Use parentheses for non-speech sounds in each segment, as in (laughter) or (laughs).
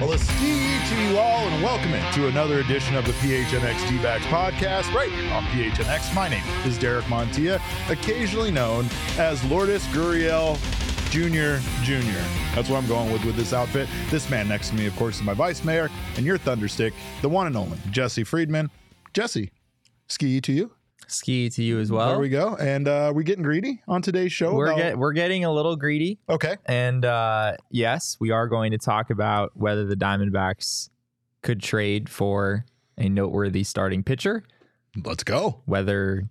Well, ski to you all, and welcome in to another edition of the PHNX D-backs podcast right here on PHNX. My name is Derek Montilla, occasionally known as Lourdes Gurriel Jr. Jr. That's what I'm going with with this outfit. This man next to me, of course, is my vice mayor and your thunderstick, the one and only Jesse Friedman. Jesse, ski to you. Ski to you as well. There we go. And uh, we getting greedy on today's show. We're about- get, we're getting a little greedy, okay. and uh, yes, we are going to talk about whether the Diamondbacks could trade for a noteworthy starting pitcher. Let's go. Whether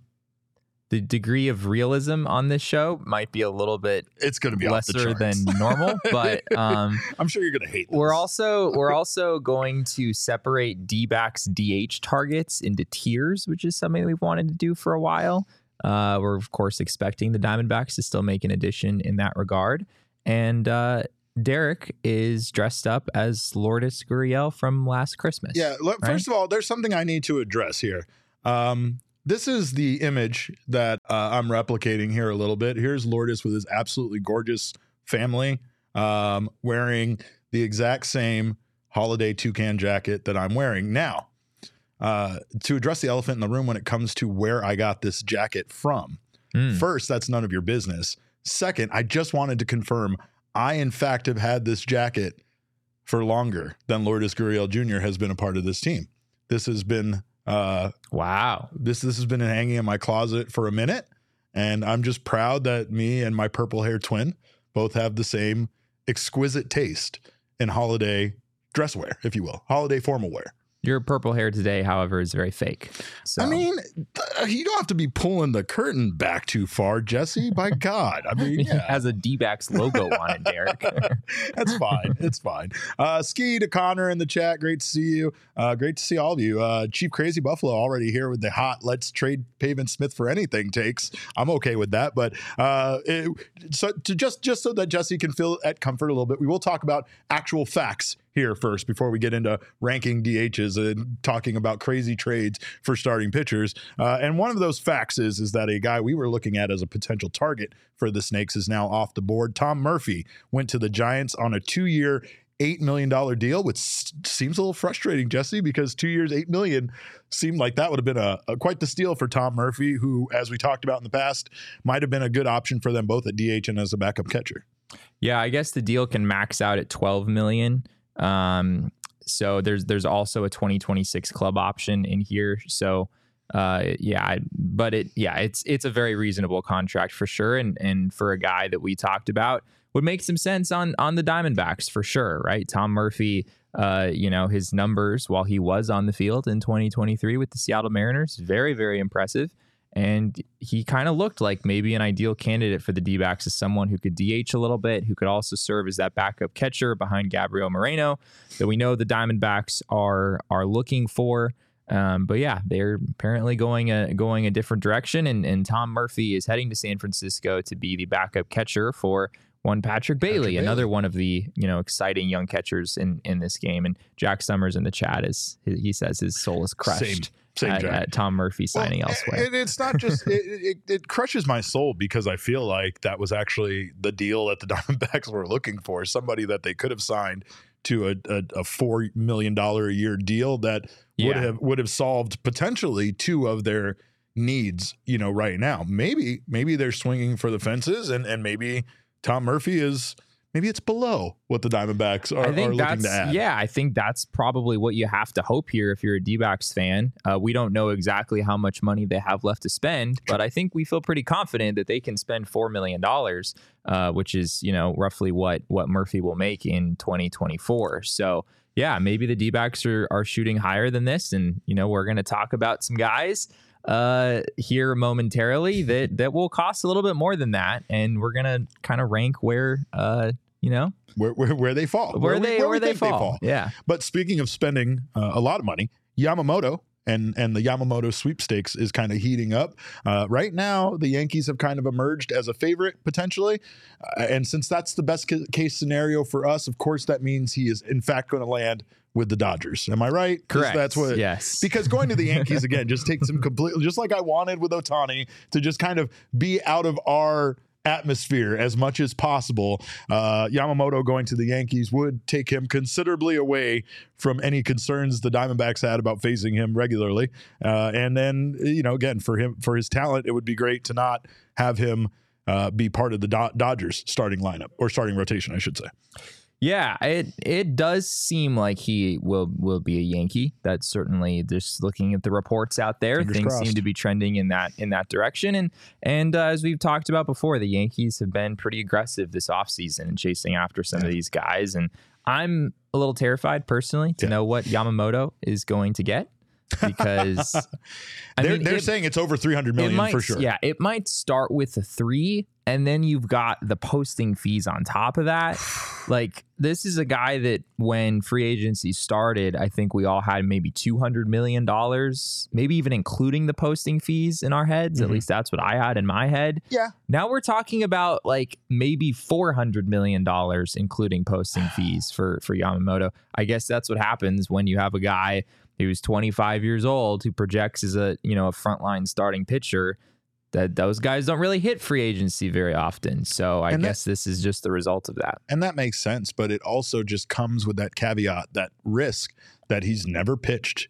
the degree of realism on this show might be a little bit It's going to be lesser than normal, (laughs) but um, I'm sure you're going to hate. we're also we're also going to separate D-backs DH targets into tiers, which is something we've wanted to do for a while. Uh, we're of course expecting the Diamondbacks to still make an addition in that regard, and uh, Derek is dressed up as Lourdes Gurriel from last Christmas. Yeah. Look, right? First of all, there's something I need to address here. Um, this is the image that uh, I'm replicating here a little bit. Here's Lourdes with his absolutely gorgeous family um, wearing the exact same holiday toucan jacket that I'm wearing now. Uh, to address the elephant in the room when it comes to where I got this jacket from. Mm. First, that's none of your business. Second, I just wanted to confirm I, in fact, have had this jacket for longer than Lourdes Gurriel Jr. has been a part of this team. This has been uh, Wow. this this has been hanging in my closet for a minute, and I'm just proud that me and my purple hair twin both have the same exquisite taste in holiday dress wear, if you will, holiday formal wear. Your purple hair today, however, is very fake. So I mean, you don't have to be pulling the curtain back too far, Jesse. By (laughs) God, I mean, it has a D-backs logo on it, Derek. (laughs) That's fine. It's fine. Uh, Ski to Connor in the chat. Great to see you. Uh, great to see all of you. Uh, Chief Crazy Buffalo already here with the hot let's trade Pavin Smith for anything takes. I'm okay with that. But uh, it, so to just just so that Jesse can feel at comfort a little bit, we will talk about actual facts here first before we get into ranking DHs and talking about crazy trades for starting pitchers. Uh, and one of those facts is is that a guy we were looking at as a potential target for the Snakes is now off the board. Tom Murphy went to the Giants on a two-year. Eight million dollar deal, which seems a little frustrating, Jesse, because two years, 8 million seemed like that would have been a, a quite the steal for Tom Murphy, who, as we talked about in the past, might have been a good option for them both at DH and as a backup catcher. Yeah, I guess the deal can max out at 12 million. Um, so there's there's also a 2026 club option in here. So uh, yeah, but it yeah, it's it's a very reasonable contract for sure, and and for a guy that we talked about would make some sense on on the Diamondbacks for sure, right? Tom Murphy. Uh, you know his numbers while he was on the field in 2023 with the Seattle Mariners, very very impressive and he kind of looked like maybe an ideal candidate for the D-backs as someone who could DH a little bit, who could also serve as that backup catcher behind Gabriel Moreno that we know the Diamondbacks are are looking for. Um, but yeah, they're apparently going a going a different direction, and and Tom Murphy is heading to San Francisco to be the backup catcher for one Patrick Bailey, Bailey. another one of the you know exciting young catchers in in this game. And Jack Summers in the chat is he he says his soul is crushed Same, same at, at Tom Murphy signing Well, elsewhere. And it's not just (laughs) it, it, it crushes my soul because I feel like that was actually the deal that the (laughs) Diamondbacks were looking for. Somebody that they could have signed to a, a, a four million dollar a year deal that would Yeah. have would have solved potentially two of their needs. You know, right now, maybe maybe they're swinging for the fences, and and maybe Tom Murphy is maybe it's below what the Diamondbacks are, I are looking to add. yeah. I think that's probably what you have to hope here if you're a D-backs fan. Uh, we don't know exactly how much money they have left to spend, but I think we feel pretty confident that they can spend four million dollars, uh, which is you know roughly what what Murphy will make in 2024. So yeah, maybe the D-backs are are shooting higher than this, and you know we're going to talk about some guys uh here momentarily (laughs) that that will cost a little bit more than that and we're gonna kind of rank where uh you know Where, where where they fall, where, we- they we where, they, think fall. Yeah. But speaking of spending uh, a lot of money, Yamamoto and and the Yamamoto sweepstakes is kind of heating up. Uh, right now, the Yankees have kind of emerged as a favorite potentially, uh, and since that's the best ca- case scenario for us, of course, that means he is in fact going to land with the Dodgers. Am I right? Correct. That's what. Yes. (laughs) Because going to the Yankees again just takes him (laughs) completely, just like I wanted with Ohtani, to just kind of be out of our atmosphere as much as possible. Uh, Yamamoto going to the Yankees would take him considerably away from any concerns the Diamondbacks had about facing him regularly. Uh, and then, you know, again, for him, for his talent, it would be great to not have him uh, be part of the Do- Dodgers starting lineup or starting rotation, I should say. Yeah, it it does seem like he will will be a Yankee. That's certainly just looking at the reports out there. Fingers things crossed. seem to be trending in that in that direction. And and uh, as we've talked about before, the Yankees have been pretty aggressive this offseason in chasing after some of these guys. And I'm a little terrified personally to Yeah. know what Yamamoto is going to get because (laughs) they're mean, they're it- saying it's over 300 million might, for sure. Yeah, it might start with a three, and then you've got the posting fees on top of that. (sighs) like this is a guy that when free agency started, I think we all had maybe two hundred million dollars, maybe even including the posting fees in our heads. At Mhm. least that's what I had in my head. Yeah. Now we're talking about like maybe four hundred million dollars, including posting (sighs) fees for for Yamamoto. I guess that's what happens when you have a guy who's 25 years old who projects as a you know a frontline starting pitcher. That those guys don't really hit free agency very often. So I that- guess this is just the result of that. And that makes sense, but it also just comes with that caveat, that risk that he's never pitched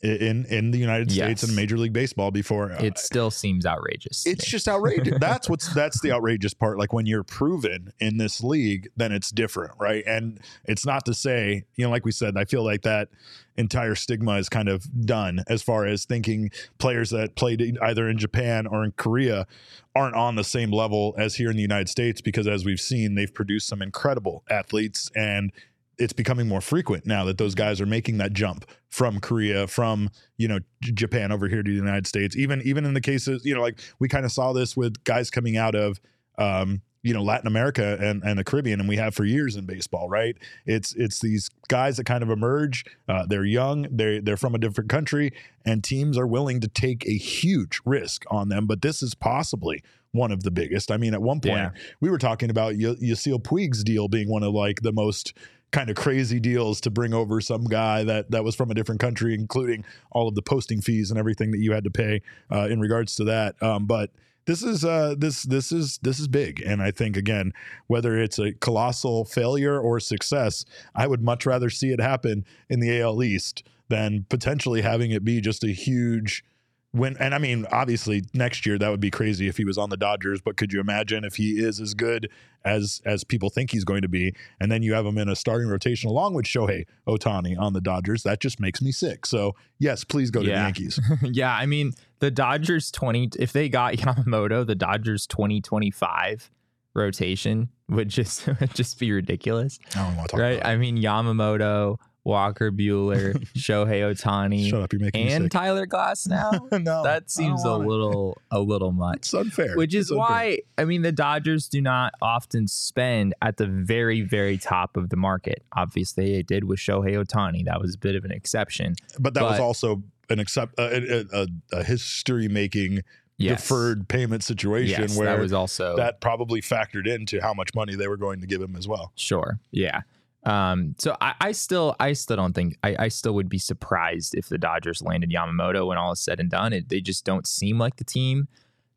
in in the United States Yes. and Major League Baseball before. Uh, It still seems outrageous. it's me. just outrageous. that's what's that's the outrageous part. Like when you're proven in this league, then it's different, right? And it's not to say, you know, like we said, I feel like that entire stigma is kind of done as far as thinking players that played either in Japan or in Korea aren't on the same level as here in the United States because as we've seen, they've produced some incredible athletes and it's becoming more frequent now that those guys are making that jump from Korea, from you know Japan over here to the United States. Even even in the cases, you know, like we kind of saw this with guys coming out of um, you know Latin America and, and the Caribbean, and we have for years in baseball, right? It's it's these guys that kind of emerge. Uh, they're young, they're they're from a different country, and teams are willing to take a huge risk on them. But this is possibly one of the biggest. I mean, at one point Yeah. we were talking about Y- Yasiel Puig's deal being one of like the most kind of crazy deals to bring over some guy that that was from a different country, including all of the posting fees and everything that you had to pay uh, in regards to that. Um, but this is uh, this this is this is big, and I think again, whether it's a colossal failure or success, I would much rather see it happen in the AL East than potentially having it be just a huge when and I mean obviously next year that would be crazy if he was on the Dodgers but could you imagine if he is as good as as people think he's going to be? And then you have him in a starting rotation along with Shohei Ohtani on the Dodgers. That just makes me sick. So yes please go to the Yankees. (laughs) Yeah, I mean, the Dodgers 20 if they got (laughs) Yamamoto, the Dodgers 2025 rotation would just (laughs) would just be ridiculous. I don't want to talk Right? I mean, Yamamoto, Walker Buehler, (laughs) Shohei. Ohtani, shut up you're making and Tyler Glass (laughs) now. no that seems a little a little much. it's unfair Which is It's unfair. why I mean the Dodgers do not often spend at the very very top of the market. Obviously, they did with Shohei Ohtani. That was a bit of an exception. but that was but- also an accept uh, uh, a, a, a history making Yes. deferred payment situation Yes, where that was also that probably factored into how much money they were going to give him as well. Sure. Yeah. Um, so I, I still I still don't think I, I still would be surprised if the Dodgers landed Yamamoto when all is said and done. It, they just don't seem like the team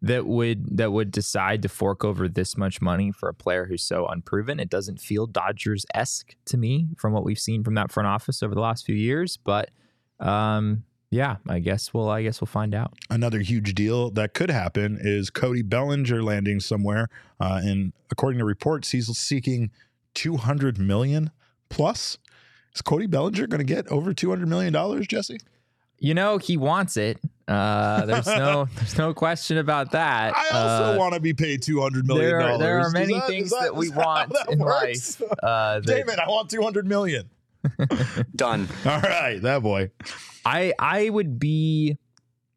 that would that would decide to fork over this much money for a player who's so unproven. It doesn't feel Dodgers esque to me from what we've seen from that front office over the last few years. But um, yeah, I guess we'll I guess we'll find out. Another huge deal that could happen is Cody Bellinger landing somewhere. Uh, and according to reports, he's seeking 200 million plus. Is Cody Bellinger going to get over 200 million dollars, Jesse? You know he wants it. Uh, (laughs) there's no there's no question about that. I also uh, want to be paid two hundred million dollars. there are many that- things is that, we is that how want that in works? life. Uh, that- Damon, I want 200 million. (laughs) Done. All right, that boy. I I would be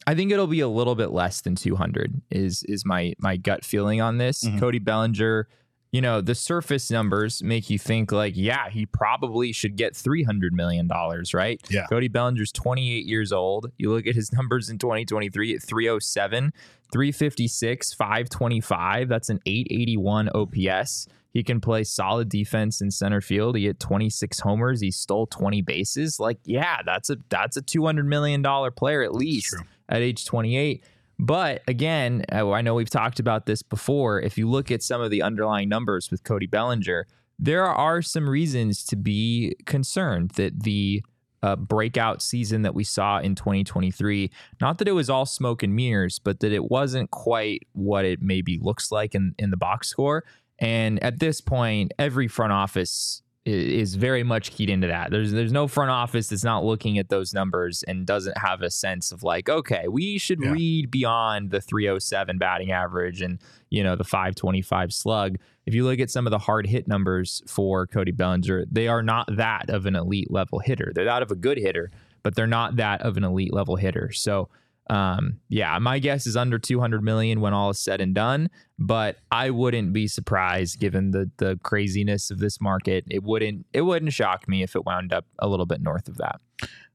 I think it'll be a little bit less than 200 is is my my gut feeling on this. Mhm. Cody Bellinger, you know, the surface numbers make you think like, yeah, he probably should get 300 million dollars, right? Yeah. Cody Bellinger's 28 years old. You look at his numbers in 2023 at 307, 356, 525, that's an 881 OPS. He can play solid defense in center field. He hit 26 homers. He stole 20 bases. Like, yeah, that's a that's a 200 million dollar player at least at age 28. But again, I know we've talked about this before. If you look at some of the underlying numbers with Cody Bellinger, there are some reasons to be concerned that the uh, breakout season that we saw in 2023, not that it was all smoke and mirrors, but that it wasn't quite what it maybe looks like in, in the box score. And at this point, every front office is very much keyed into that. There's there's no front office that's not looking at those numbers and doesn't have a sense of like, okay, we should Yeah. read beyond the 307 batting average and you know the 525 slug. If you look at some of the hard hit numbers for Cody Bellinger, they are not that of an elite level hitter. They're that of a good hitter, but they're not that of an elite level hitter. So um, yeah, my guess is under 200 million when all is said and done, but I wouldn't be surprised given the the craziness of this market. It wouldn't it wouldn't shock me if it wound up a little bit north of that.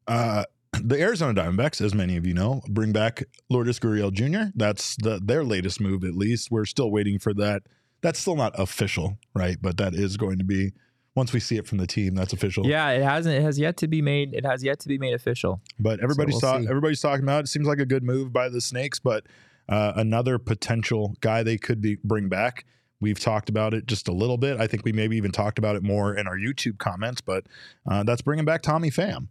Uh, the Arizona Diamondbacks, as many of you know, bring back Lourdes Gurriel Jr. That's the their latest move, at least. We're still waiting for that. That's still not official, right? But that is going to be once we see it from the team. That's official. Yeah, it hasn't it has yet to be made it has yet to be made official. But everybody's we'll talk, everybody's talking about it. Seems like a good move by the Snakes, but uh, another potential guy they could be bring back. We've talked about it just a little bit. I think we maybe even talked about it more in our YouTube comments, but uh, that's bringing back Tommy Pham.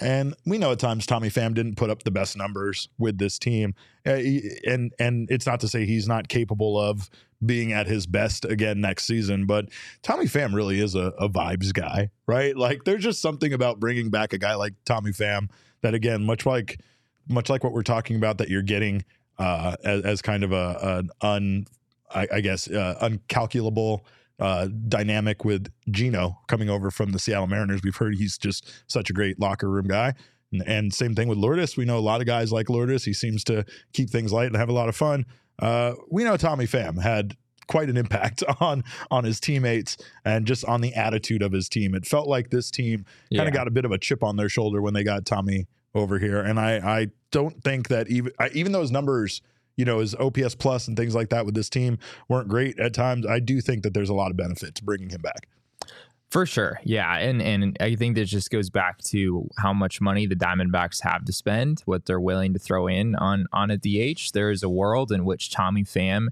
And we know at times Tommy Pham didn't put up the best numbers with this team, Uh, and and it's not to say he's not capable of being at his best again next season. But Tommy Pham really is a, a vibes guy, right? Like there's just something about bringing back a guy like Tommy Pham that, again, much like much like what we're talking about, that you're getting uh, as, as kind of a an un, I, I guess, uh, uncalculable uh, dynamic with Geno coming over from the Seattle Mariners. We've heard he's just such a great locker room guy. And, and same thing with Lourdes. We know a lot of guys like Lourdes. He seems to keep things light and have a lot of fun. Uh, we know Tommy Pham had quite an impact (laughs) on on his teammates and just on the attitude of his team. It felt like this team kind of got a bit of a chip on their shoulder when they got Tommy over here. And I I don't think that even I, even those numbers, you know, his OPS plus and things like that with this team weren't great at times. I do think that there's a lot of benefit to bringing him back. For sure. Yeah. And and I think this just goes back to how much money the Diamondbacks have to spend, what they're willing to throw in on on a DH. There is a world in which Tommy Pham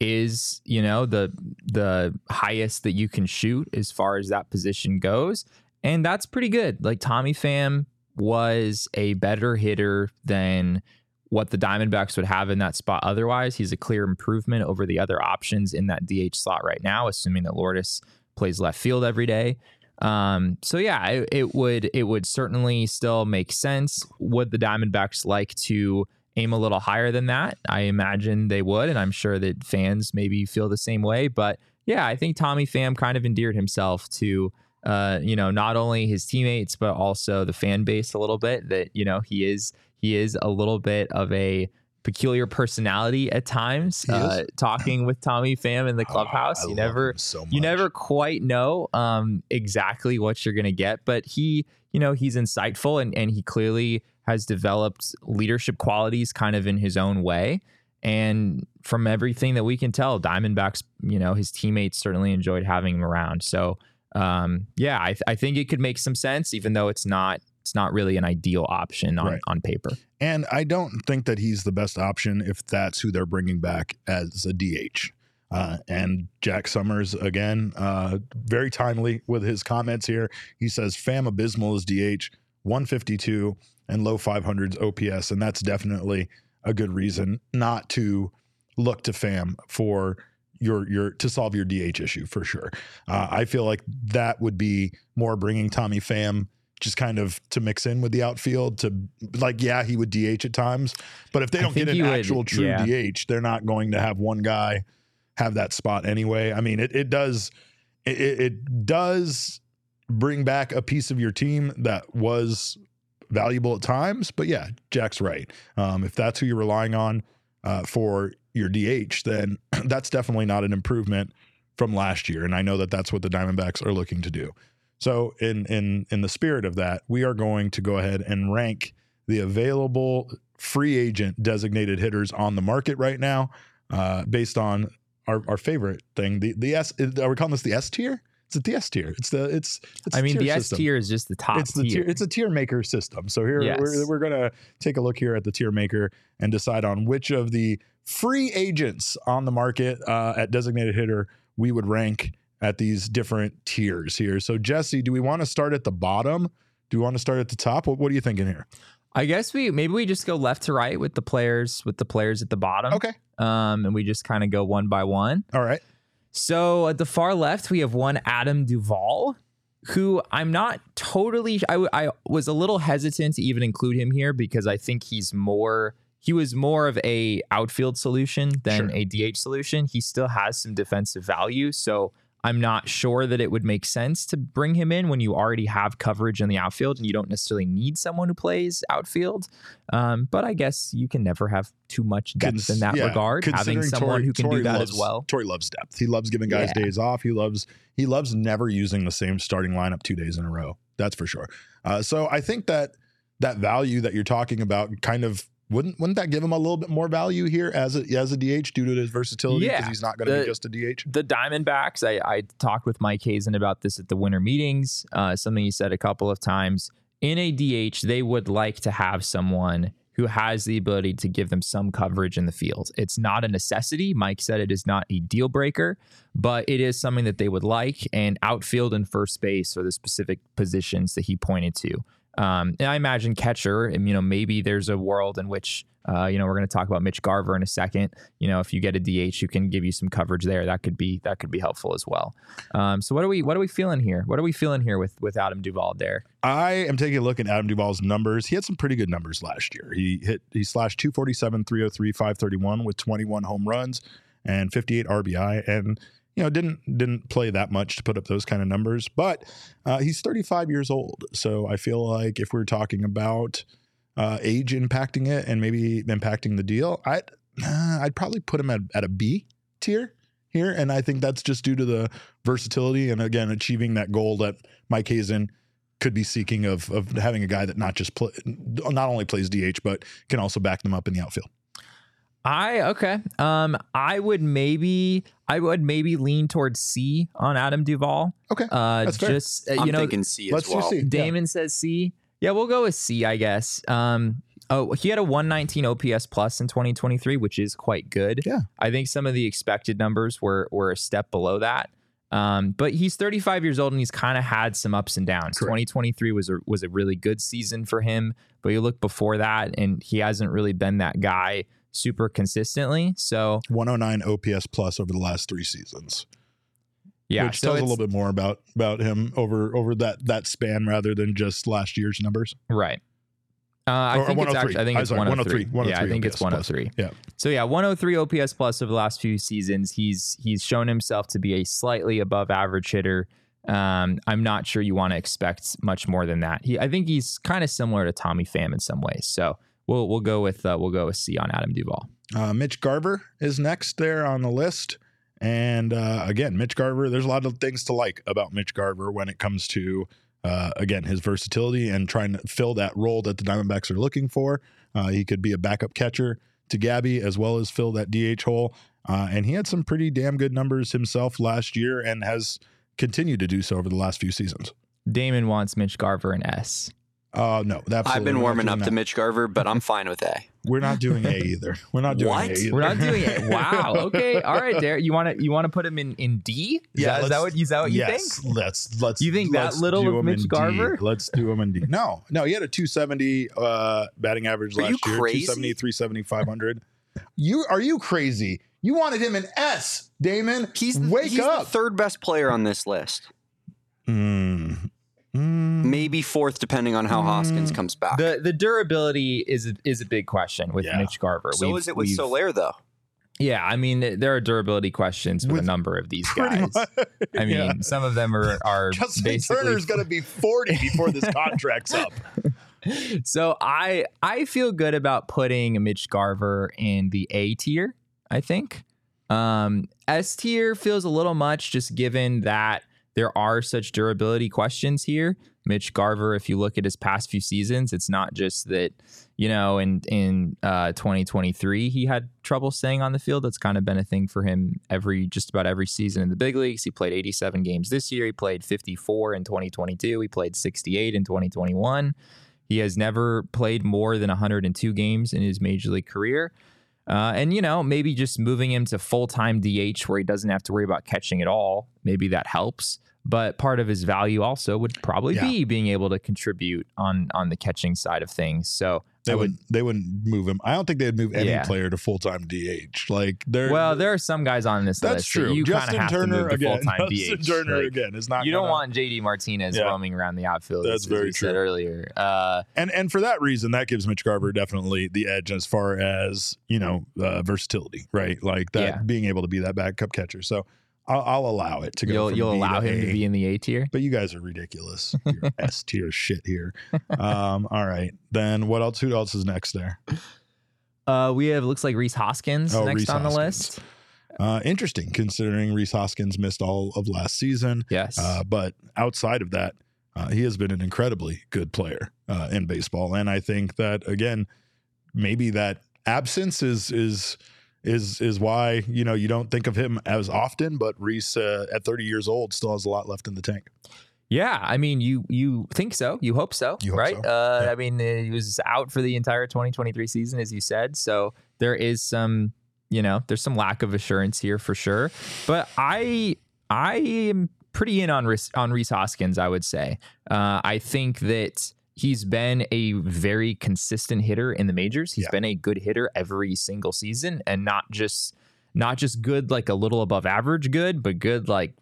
is, you know, the the highest that you can shoot as far as that position goes. And that's pretty good. Like Tommy Pham was a better hitter than what the Diamondbacks would have in that spot otherwise. He's a clear improvement over the other options in that DH slot right now, assuming that Lourdes plays left field every day. Um, so yeah, it, it would it would certainly still make sense. Would the Diamondbacks like to aim a little higher than that? I imagine they would, and I'm sure that fans maybe feel the same way. But yeah, I think Tommy Pham kind of endeared himself to uh, you know, not only his teammates but also the fan base a little bit. That you know he is he is a little bit of a peculiar personality at times. Uh, talking with Tommy Pham in the clubhouse, Oh, you never so you never quite know um, exactly what you're going to get, but he, you know, he's insightful and, and he clearly has developed leadership qualities kind of in his own way. And from everything that we can tell, Diamondbacks, you know, his teammates certainly enjoyed having him around. So, um, yeah, I, th- I think it could make some sense, even though it's not it's not really an ideal option on, Right. on paper. And I don't think that he's the best option if that's who they're bringing back as a DH. Uh, and Jack Summers, again, uh, very timely with his comments here. He says Pham Abysmal is DH, 152 and low 500s OPS. And that's definitely a good reason not to look to Pham for your your to solve your DH issue for sure. Uh, I feel like that would be more bringing Tommy Pham just kind of to mix in with the outfield to like yeah he would DH at times, but if they don't get an would- actual true yeah. DH, they're not going to have one guy have that spot anyway. I mean it it does it, it it does bring back a piece of your team that was valuable at times, but yeah, Jack's right. Um, if that's who you're relying on uh, for your DH, then (clears throat) that's definitely not an improvement from last year. And I know that that's what the Diamondbacks are looking to do. So in in in the spirit of that, we are going to go ahead and rank the available free agent designated hitters on the market right now, uh, based on our, our favorite thing. The the S are we calling this the S tier? It's the S tier. It's the it's. it's I mean, the S tier is just the top it's the tier. tier. It's a tier maker system. So here Yes. we're, we're gonna take a look here at the tier maker and decide on which of the free agents on the market uh, at designated hitter we would rank at these different tiers here. So Jesse, do we want to start at the bottom? Do we want to start at the top? What, what are you thinking here? I guess we maybe we just go left to right with the players with the players at the bottom. Okay. Um, and we just kind of go one by one. All right. So at the far left, we have one Adam Duvall, who I'm not totally. I I was a little hesitant to even include him here because I think he's more. He was more of a outfield solution than Sure. a DH solution. He still has some defensive value, so I'm not sure that it would make sense to bring him in when you already have coverage in the outfield and you don't necessarily need someone who plays outfield. Um, but I guess you can never have too much depth Cons- in that yeah, regard. Having someone Torey- who can Torey do that loves, as well. Torey loves depth. He loves giving guys Yeah. days off. He loves he loves never using the same starting lineup two days in a row. That's for sure. Uh, so I think that that value that you're talking about kind of wouldn't wouldn't that give him a little bit more value here as a as a DH due to his versatility because Yeah. he's not going to be just a DH. the Diamondbacks, I, I talked with Mike Hazen about this at the winter meetings. Uh, something he said a couple of times. In a DH, they would like to have someone who has the ability to give them some coverage in the field. It's not a necessity. Mike said it is not a deal breaker, but it is something that they would like. And outfield and first base are the specific positions that he pointed to. Um, and I imagine catcher, and you know, maybe there's a world in which, uh, you know, we're going to talk about Mitch Garver in a second. You know, if you get a DH who can give you some coverage there, that could be that could be helpful as well. Um, so what are we what are we feeling here? What are we feeling here with with Adam Duvall there? I am taking a look at Adam Duvall's numbers. He had some pretty good numbers last year. He hit he slashed 247, 303, 531 with 21 home runs and 58 RBI and you know didn't didn't play that much to put up those kind of numbers, but uh, he's 35 years old. So I feel like if we're talking about uh, age impacting it and maybe impacting the deal, I'd I'd probably put him at, at a B tier here, and I think that's just due to the versatility and again achieving that goal that Mike Hazen could be seeking of of having a guy that not just play, not only plays DH but can also back them up in the outfield. I okay. Um, I would maybe I would maybe lean towards C on Adam Duvall. Okay, Uh, That's fair. just uh, I'm you know, thinking C as let's well. just see. Damon says C. Yeah, we'll go with C, I guess. Um, oh, he had a 119 OPS plus in 2023, which is quite good. Yeah. I think some of the expected numbers were were a step below that. Um, but he's 35 years old and he's kind of had some ups and downs. Correct. 2023 was a was a really good season for him, but you look before that and he hasn't really been that guy super consistently. So 109 OPS plus over the last three seasons. yeah, which so tells a little bit more about about him over over that that span rather than just last year's numbers. Right. Uh, I Or- or think it's 103. actually. I think it's sorry, 103. 103, Yeah, I think it's OPS plus. 103. Yeah. So yeah, 103 OPS plus over the last few seasons. He's he's shown himself to be a slightly above average hitter. Um, I'm not sure you want to expect much more than that. He, I think he's kind of similar to Tommy Pham in some ways. So we'll we'll go with uh, we'll go with C on Adam Duvall. Uh, Mitch Garver is next there on the list. And uh, again, Mitch Garver, there's a lot of things to like about Mitch Garver when it comes to, uh, again, his versatility and trying to fill that role that the Diamondbacks are looking for. Uh, he could be a backup catcher to Gabby as well as fill that DH hole. Uh, and he had some pretty damn good numbers himself last year and has continued to do so over the last few seasons. Damon wants Mitch Garver an S. Uh, no, absolutely. I've been warming doing up to. Mitch Garver, but I'm fine with A. We're not doing A either. We're not doing What? A either. We're not doing it. (laughs) Wow. Okay. All right, Derek. You want to you want to put him in in D? Is Yeah, Is that what is that what you yes, think? Let's let's. You think that let's little do of him Mitch in D. Garver? Let's do him in D. No, no, he had a 270 uh, batting average Are last you year. crazy? 270, 370, 500. You are you crazy? You wanted him in S, Damon. He's wake he's up. the third best player on this list. Mm. Mm. Maybe fourth, depending on how Hoskins Mm. comes back. The the durability is a, is a big question with Yeah. Mitch Garver. so We've- is it with we've- though. Yeah, I mean there are durability questions with, With a number of these guys. much. I (laughs) mean, Yeah. some of them are are (laughs) Justin basically Turner's going to be 40 before this (laughs) contract's up. So I I feel good about putting Mitch Garver in the A tier. I think um, S tier feels a little much, just given that there are such durability questions here. Mitch Garver, if you look at his past few seasons, it's not just that you know in in uh, 2023 he had trouble staying on the field. That's kind of been a thing for him every just about every season in the big leagues. He played 87 games this year. He played 54 in 2022. He played 68 in 2021. He has never played more than 102 games in his major league career. Uh, and, you know, maybe just moving him to full time DH where he doesn't have to worry about catching at all, maybe that helps. But part of his value also would probably Yeah. be being able to contribute on on the catching side of things. So They would, not they wouldn't move him. I don't think they'd move any Yeah. player to full time DH. Like they're Well, there are some guys on this that's list true. that you Justin have Turner to again. (laughs) full time Justin DH. Turner Like, again is not. you don't want JD Martinez Yeah. roaming around the outfield. That's as very true. earlier. Uh, and and for that reason, that gives Mitch Garver definitely the edge as far as you know uh, versatility, right? Like that Yeah. being able to be that backup catcher. So I'll, I'll allow it to go. you'll you'll allow to him A. to be in the A tier. But you guys are ridiculous. You're (laughs) S tier shit here. Um, all right, then what else? Who else is next there? Uh, we have looks like Rhys Hoskins Oh, next Rhys on the list. Uh, interesting, considering Rhys Hoskins missed all of last season. Yes. Uh, but outside of that, uh, he has been an incredibly good player uh, in baseball, and I think that again, maybe that absence is is is is why you know you don't think of him as often. But Rhys, uh, at 30 years old, still has a lot left in the tank. yeah, I mean, you you think so? You hope so, You hope right? so. Uh, Yeah. I mean, he was out for the entire 2023 season, as you said. So there is some, you know, there's some lack of assurance here for sure. But I I am pretty in on Rhys, on Rhys Hoskins. I would say. Uh, I think that. He's been a very consistent hitter in the majors. He's Yeah. been a good hitter every single season, and not just not just good like a little above average good, but good like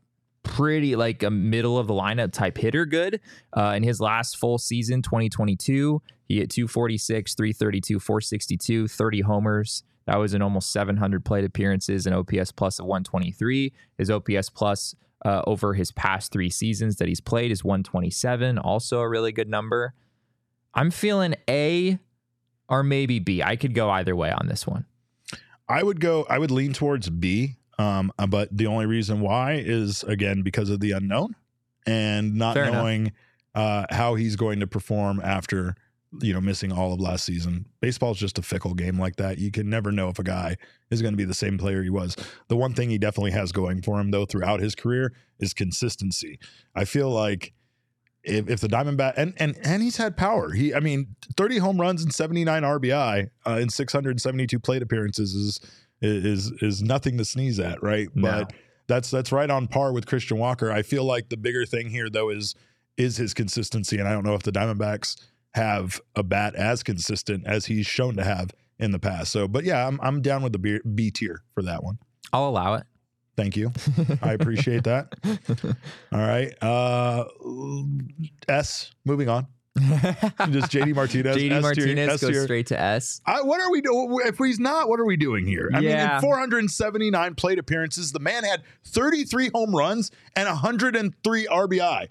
pretty like a middle of the lineup type hitter good. Uh, in his last full season, 2022, he hit 246, 332, 462, 30 homers. That was in almost 700 plate appearances, and OPS plus of 123. His OPS plus uh, over his past three seasons that he's played is 127, also a really good number. I'm feeling A or maybe B. I could go either way on this one. I would go. I would lean towards B. Um, uh, but the only reason why is again because of the unknown and not Fair knowing uh, how he's going to perform after you know missing all of last season. Baseball's just a fickle game like that. You can never know if a guy is going to be the same player he was. The one thing he definitely has going for him though throughout his career is consistency. I feel like if, if the Diamondback and and and he's had power. He I mean 30 home runs and 79 RBI uh, in 672 plate appearances is is is nothing to sneeze at, right? No. But that's that's right on par with Christian Walker. I feel like the bigger thing here though is is his consistency and I don't know if the Diamondbacks have a bat as consistent as he's shown to have in the past. So, but yeah, I'm I'm down with the B, B tier for that one. I'll allow it. Thank you. I appreciate that. (laughs) All right. Uh S, moving on. Just JD (laughs) Martinez. JD S tier- Martinez S goes tier. straight to S. I, what are we doing? If he's not, what are we doing here? I mean, in 479 plate appearances, the man had 33 home runs and 103 RBI.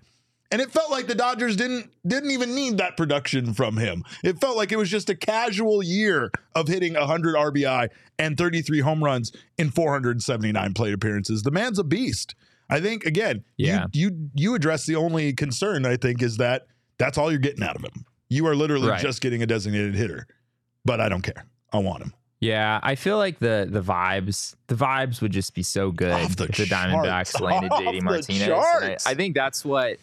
And it felt like the Dodgers didn't didn't even need that production from him. It felt like it was just a casual year of hitting 100 RBI and 33 home runs in 479 plate appearances. The man's a beast. I think again, Yeah. you you you address the only concern I think is that that's all you're getting out of him. You are literally Right. just getting a designated hitter. But I don't care. I want him. Yeah, I feel like the the vibes the vibes would just be so good Off the if the Diamondbacks (laughs) landed JD Martinez. I. I think that's what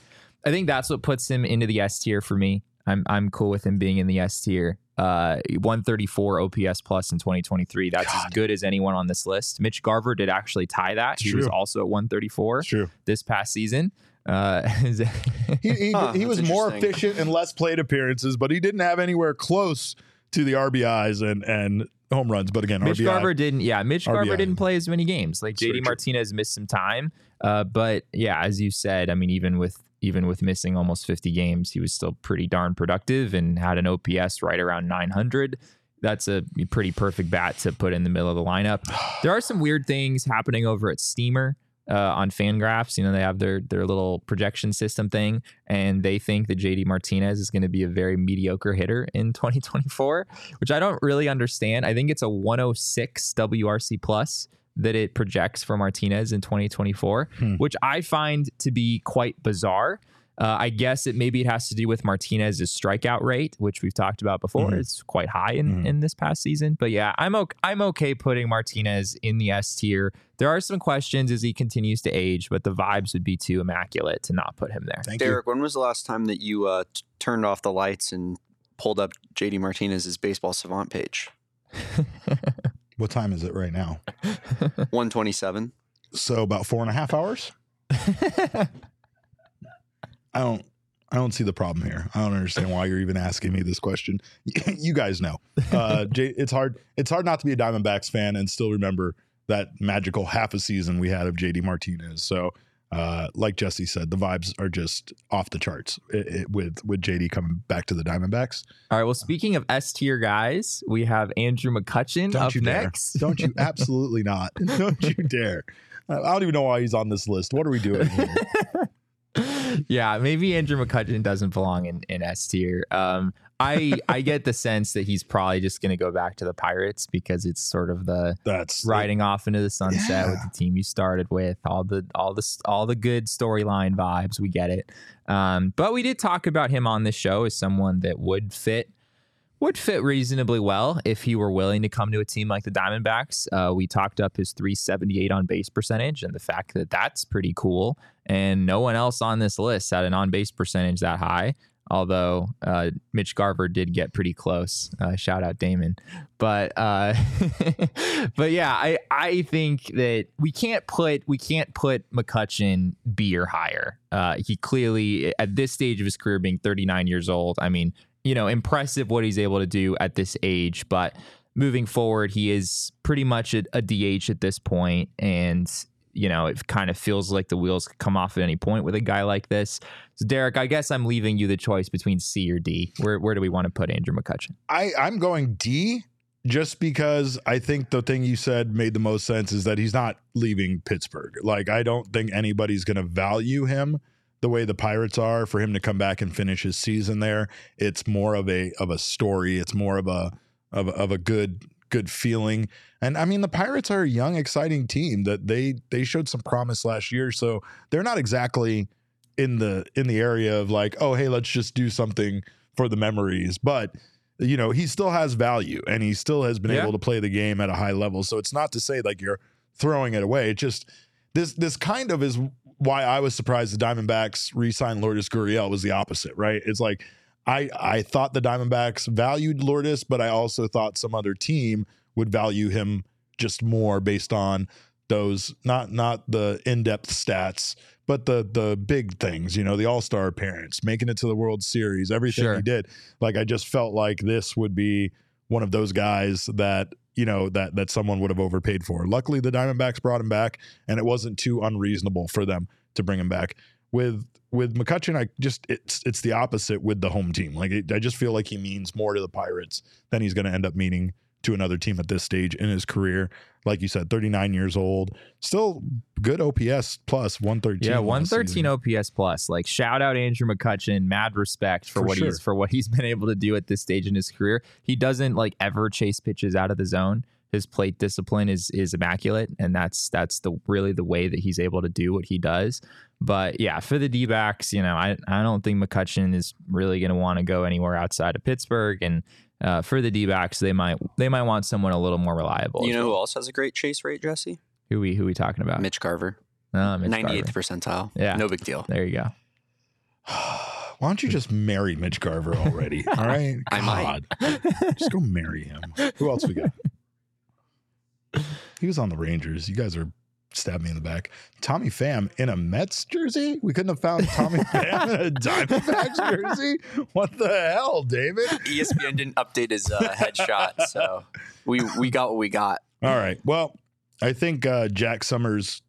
I think that's what puts him into the S tier for me. I'm I'm cool with him being in the S tier. Uh, 134 OPS plus in 2023. That's as good as anyone on this list. Mitch Garver did actually tie that. It's he was also at 134 true. this past season. Uh, (laughs) He, he, Huh, he was more efficient and less plate appearances, but he didn't have anywhere close to the RBIs and and home runs. But again, Mitch RBI, Garver didn't. Yeah, Mitch Garver didn't play as many games. Like JD. Martinez missed some time. Uh, but yeah, as you said, I mean, even with even with missing almost 50 games, he was still pretty darn productive and had an OPS right around 900. That's a pretty perfect bat to put in the middle of the lineup. (sighs) There are some weird things happening over at Steamer. Uh, on Fangraphs, you know they have their their little projection system thing, and they think that JD Martinez is going to be a very mediocre hitter in (laughs) 2024, which I don't really understand. I think it's a 106 WRC plus that it projects for Martinez in 2024, Hmm. which I find to be quite bizarre. Uh, I guess it maybe it has to do with Martinez's strikeout rate, which we've talked about before. Mhm. It's quite high in, Mhm. in this past season. But yeah, I'm okay, I'm okay putting Martinez in the S tier. There are some questions as he continues to age, but the vibes would be too immaculate to not put him there. Thank you. Derek, when was the last time that you uh, t- turned off the lights and pulled up JD Martinez's baseball savant page? (laughs) What time is it right now? (laughs) 127. So about four and a half hours. I don't. I don't see the problem here. I don't understand why you're even asking me this question. (laughs) you guys know. Uh, J, it's hard. It's hard not to be a Diamondbacks fan and still remember that magical half a season we had of JD Martinez. So, uh, like Jesse said, the vibes are just off the charts i i with with JD coming back to the Diamondbacks. All right. Well, speaking of S tier guys, we have Andrew McCutchen Don't up you dare. next. Don't you? (laughs) Absolutely not. (laughs) Don't you dare. I I don't even know why he's on this list. What are we doing here? (laughs) yeah, maybe Andrew McCutchen doesn't belong in, in S tier. Um, I I (laughs) get the sense that he's probably just going to go back to the Pirates because it's sort of the That's riding off into the sunset with the team you started with, all the all the all the good storyline vibes. We get it. Um, but we did talk about him on this show as someone that would fit would fit reasonably well if he were willing to come to a team like the Diamondbacks. Uh, we talked up his 378 on base percentage and the fact that that's pretty cool. And no one else on this list had an on base percentage that high. Although uh, Mitch Garver did get pretty close. Uh, shout out Damon. But uh, (laughs) but yeah, I I think that we can't put we can't put McCutchen B or higher. Uh, he clearly at this stage of his career, being 39 years old. I mean, you know, impressive what he's able to do at this age. But moving forward, he is pretty much a, a DH at this point, and you know, it kind of feels like the wheels could come off at any point with a guy like this. So, Derek, I guess I'm leaving you the choice between C or D. Where where do we want to put Andrew McCutchen? I I'm going D just because I think the thing you said made the most sense is that he's not leaving Pittsburgh. Like I don't think anybody's going to value him the way the Pirates are for him to come back and finish his season there. It's more of a of a story. It's more of a of a, of a good good feeling. And I mean the Pirates are a young exciting team that they they showed some promise last year, so they're not exactly in the in the area of like, oh hey, let's just do something for the memories, but you know, he still has value and he still has been Yeah. able to play the game at a high level. So it's not to say like you're throwing it away. It just this this kind of is why I was surprised the Diamondbacks re-signed Lourdes Gurriel was the opposite, right? It's like I I thought the Diamondbacks valued Lourdes, but I also thought some other team would value him just more based on those not not the in-depth stats, but the the big things, you know, the All-Star appearance, making it to the World Series, everything Sure. he did. Like I just felt like this would be one of those guys that you know that that someone would have overpaid for. Luckily, the Diamondbacks brought him back, and it wasn't too unreasonable for them to bring him back. With with McCutchen, I just it's it's the opposite with the home team. Like it, I just feel like he means more to the Pirates than he's going to end up meaning to another team at this stage in his career. Like you said, 39 years old, still good OPS plus 113. Yeah, one thirteen. OPS plus. Like shout out Andrew McCutchen. Mad respect for, For what sure. he's for what he's (laughs) been able to do at this stage in his career. He doesn't like ever chase pitches out of the zone. His plate discipline is is immaculate, and that's that's the really the way that he's able to do what he does. But yeah, for the D backs, you know, I I don't think McCutchen is really going to want to go anywhere outside of Pittsburgh, and uh, for the D backs, they might they might want someone a little more reliable. You as know who else has a great chase rate, Jesse? who we who we talking about? Mitch Garver. Oh, Mitch 98th Garver. percentile. Yeah. No big deal. There you go. Why don't you just marry Mitch Garver already? (laughs) All right. I might. God. Just go marry him. Who else we got? He was on the Rangers. You guys are stabbing me in the back. Tommy Pham in a Mets jersey? We couldn't have found Tommy (laughs) Pham in a Diamondbacks (laughs) jersey? What the hell, David? ESPN didn't update his uh, headshot, so we we got what we got. All right. Well, I think uh, Jack Summers'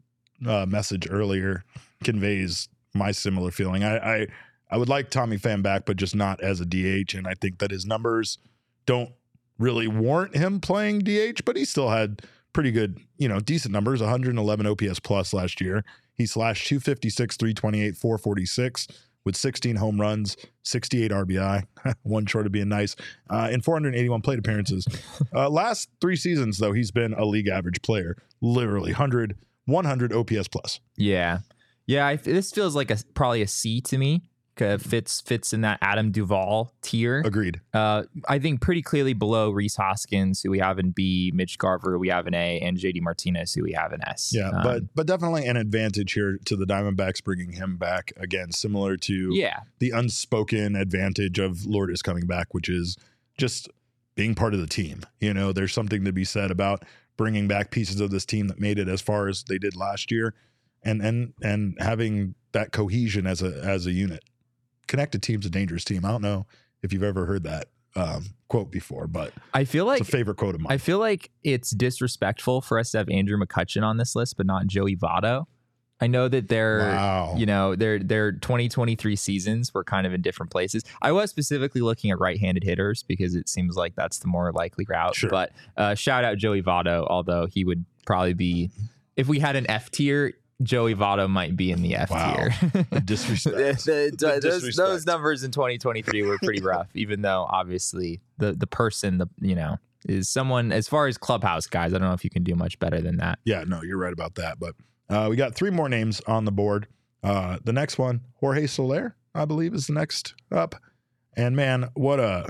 uh, message earlier conveys my similar feeling. I, I I would like Tommy Pham back, but just not as a DH. And I think that his numbers don't really warrant him playing DH, but he still had pretty good, you know, decent numbers 111 OPS plus last year. He slashed 256, 328, 446 with 16 home runs, 68 RBI, (laughs) one short of being nice, uh, in 481 plate appearances. (laughs) Uh, last three seasons, though, he's been a league average player, literally 100, 100 OPS plus. Yeah, yeah. I, this feels like a probably a C to me. Uh, fits fits in that Adam Duvall tier. Agreed. Uh, I think pretty clearly below Rhys Hoskins, who we have in B, Mitch Garver, who we have in A, and JD Martinez, who we have in S. Yeah, Um, but but definitely an advantage here to the Diamondbacks bringing him back again, similar to yeah, the unspoken advantage of Lord is coming back, which is just being part of the team. You know, there's something to be said about bringing back pieces of this team that made it as far as they did last year, and and and having that cohesion as a as a unit. Connected team's a dangerous team. I don't know if you've ever heard that um, quote before, but I feel like it's a favorite quote of mine. I feel like it's disrespectful for us to have Andrew McCutchen on this list, but not Joey Votto. I know that they're, Wow. you know, their their 2023 seasons were kind of in different places. I was specifically looking at right-handed hitters because it seems like that's the more likely route. Sure. But uh, shout out Joey Votto, although he would probably be, if we had an F tier, Joey Votto might be in the F Wow. tier. The (laughs) disrespect. The- the- The those, those numbers in 2023 were pretty rough, even though obviously the the person, the you know, is someone as far as clubhouse guys. I don't know if you can do much better than that. Yeah, no, you're right about that. But uh, we got three more names on the board. Uh, the next one, Jorge Soler, I believe, is the next up. And man, what a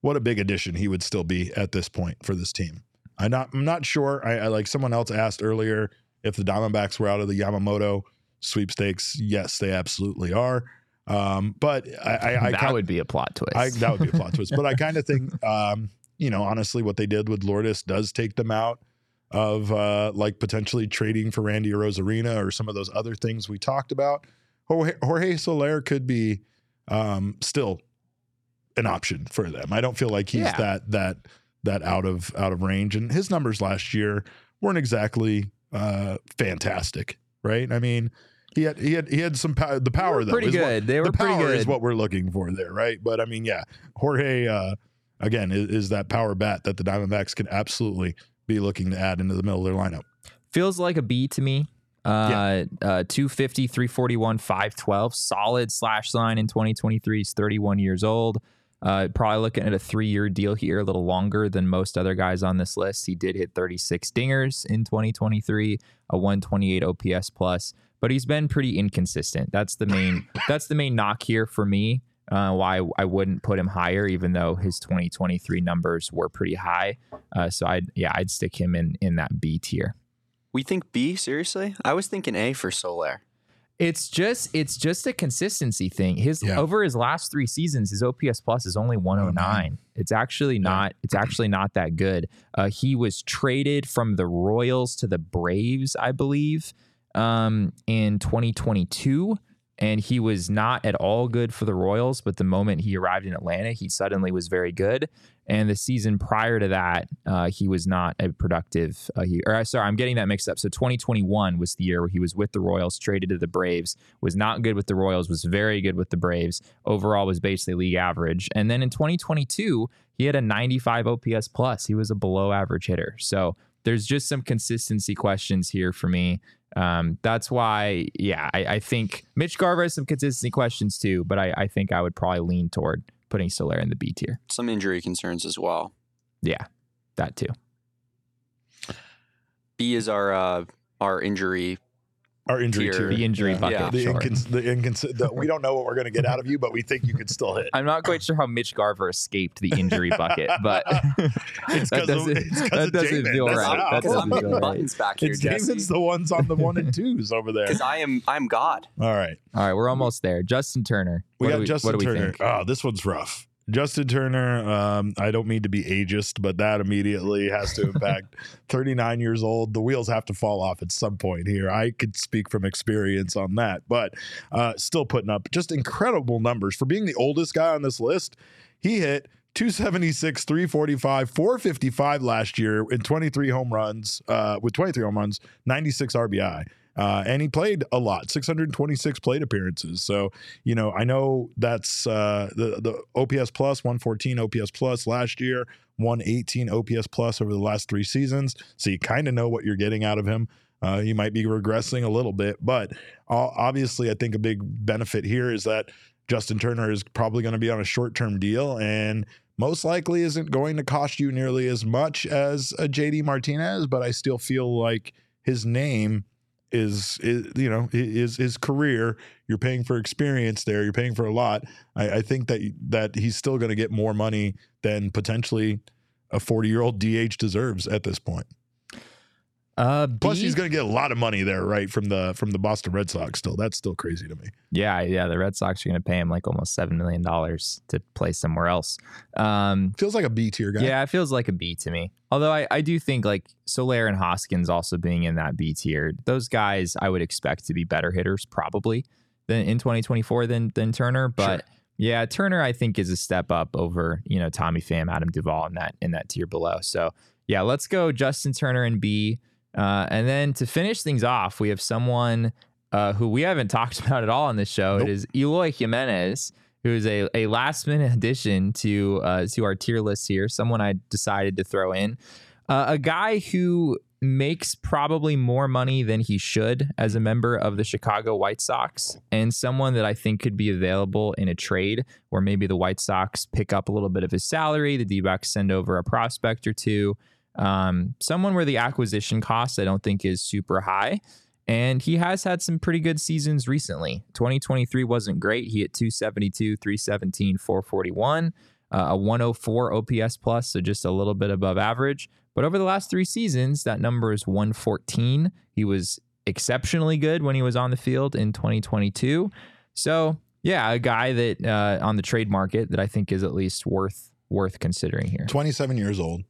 what a big addition he would still be at this point for this team. I'm not I'm not sure. I, I like someone else asked earlier if the Diamondbacks were out of the Yamamoto sweepstakes. Yes, they absolutely are. Um, but I, I, I that kind- would be a plot twist. I, that would be a plot twist. But I kind of (laughs) think, um, you know, honestly, what they did with Lourdes does take them out of uh, like potentially trading for Randy Arozarena or some of those other things we talked about. Jorge, Jorge Soler could be um, still an option for them. I don't feel like he's Yeah. that that that out of out of range. And his numbers last year weren't exactly uh, fantastic, right? I mean. He had, he had he had some power. The power though pretty what- good. They were the pretty power is what we're looking for there, right? But I mean, yeah, Jorge uh, again is, is that power bat that the Diamondbacks can absolutely be looking to add into the middle of their lineup. Feels like a B to me. Uh, uh, 250, 341, 512. Solid slash line in 2023. He's 31 years old. Uh, probably looking at a three year deal here, a little longer than most other guys on this list. He did hit 36 dingers in 2023, a 128 OPS plus, but he's been pretty inconsistent. That's the main. (laughs) that's the main knock here for me. Uh, why I wouldn't put him higher, even though his 2023 numbers were pretty high. Uh, so I'd yeah, I'd stick him in in that B tier. We think B seriously? I was thinking A for Soler. It's just it's just a consistency thing. His Yeah. over his last three seasons, his OPS plus is only 109. It's actually not it's actually not that good. Uh, he was traded from the Royals to the Braves, I believe, um, in 2022. And he was not at all good for the Royals, but the moment he arrived in Atlanta, he suddenly was very good. And the season prior to that, uh, he was not a productive. Uh, he, or sorry, I'm getting that mixed up. So 2021 was the year where he was with the Royals, traded to the Braves, was not good with the Royals, was very good with the Braves. Overall, was basically league average. And then in 2022, he had a 95 OPS plus. He was a below average hitter. So there's just some consistency questions here for me. Um, that's why, yeah, I, I think Mitch Garver has some consistency questions too, but I, I think I would probably lean toward putting Soler in the B tier. Some injury concerns as well. Yeah, that too. B is our uh, our injury Our injury Tier. tier. The injury Yeah. bucket. Yeah. The, sure. incons- the, incons- the we don't know what we're going to get out of you, but we think you could still hit. I'm not quite sure how Mitch Garver escaped the injury bucket, (laughs) but It's 'cause that of- doesn't, it's 'cause that doesn't feel That's right. how. That I'm doesn't feel right. buttons back here, It's Jesse. Damon's the ones on the one and twos over there. Because I am I'm God. All right. All right, we're almost there. Justin Turner. We What got do Justin what do we Turner. think? Oh, this one's rough. Justin Turner, um, I don't mean to be ageist, but that immediately has to impact (laughs) 39 years old. The wheels have to fall off at some point here. I could speak from experience on that, but uh, still putting up just incredible numbers. For being the oldest guy on this list, he hit 276, 345, 455 last year in 23 home runs, uh, with 23 home runs, 96 RBI. Uh, and he played a lot, 626 plate appearances. So, you know, I know that's uh, the the OPS plus 114 OPS plus last year, 118 OPS plus over the last three seasons. So you kind of know what you're getting out of him. Uh, he might be regressing a little bit, but uh, obviously, I think a big benefit here is that Justin Turner is probably going to be on a short term deal and most likely isn't going to cost you nearly as much as a JD Martinez. But I still feel like his name is, is you know his his career. You're paying for experience there. You're paying for a lot. I, I think that that he's still going to get more money than potentially a 40 year old dh deserves at this point Uh, plus he's going to get a lot of money there right from the from the boston red sox still that's still crazy to me Yeah, yeah. The Red Sox are going to pay him like almost seven million dollars to play somewhere else. Um, feels like a b tier guy yeah, it feels like a B to me. Although I, I do think like Soler and Hoskins also being in that B tier, those guys I would expect to be better hitters probably than in 2024 than than Turner. But yeah, Turner I think is a step up over you know Tommy Pham, Adam Duvall in that in that tier below. So yeah, let's go Justin Turner and B. Uh, and then to finish things off, we have someone uh, who we haven't (laughs) talked about at all on this show. Nope. It is Eloy Jimenez, who is a, a last minute addition to uh, to our tier list here. Someone I decided to throw in, uh, a guy who makes probably more money than he should as a member of the Chicago White Sox, and someone that I think could be available in a trade where maybe the White Sox pick up a little bit of his salary, the D-backs send over a prospect or two. Um, someone where the acquisition cost I don't think is super high. And he has had some pretty good seasons recently. 2023 wasn't great. He hit 272, 317, 441, uh, a 104 OPS plus, so just a little bit above average. But over the last three seasons, that number is 114. He was exceptionally good when he was on the field in 2022. So, yeah, a guy that uh, on the trade market that I think is at least worth worth considering here. 27 years old.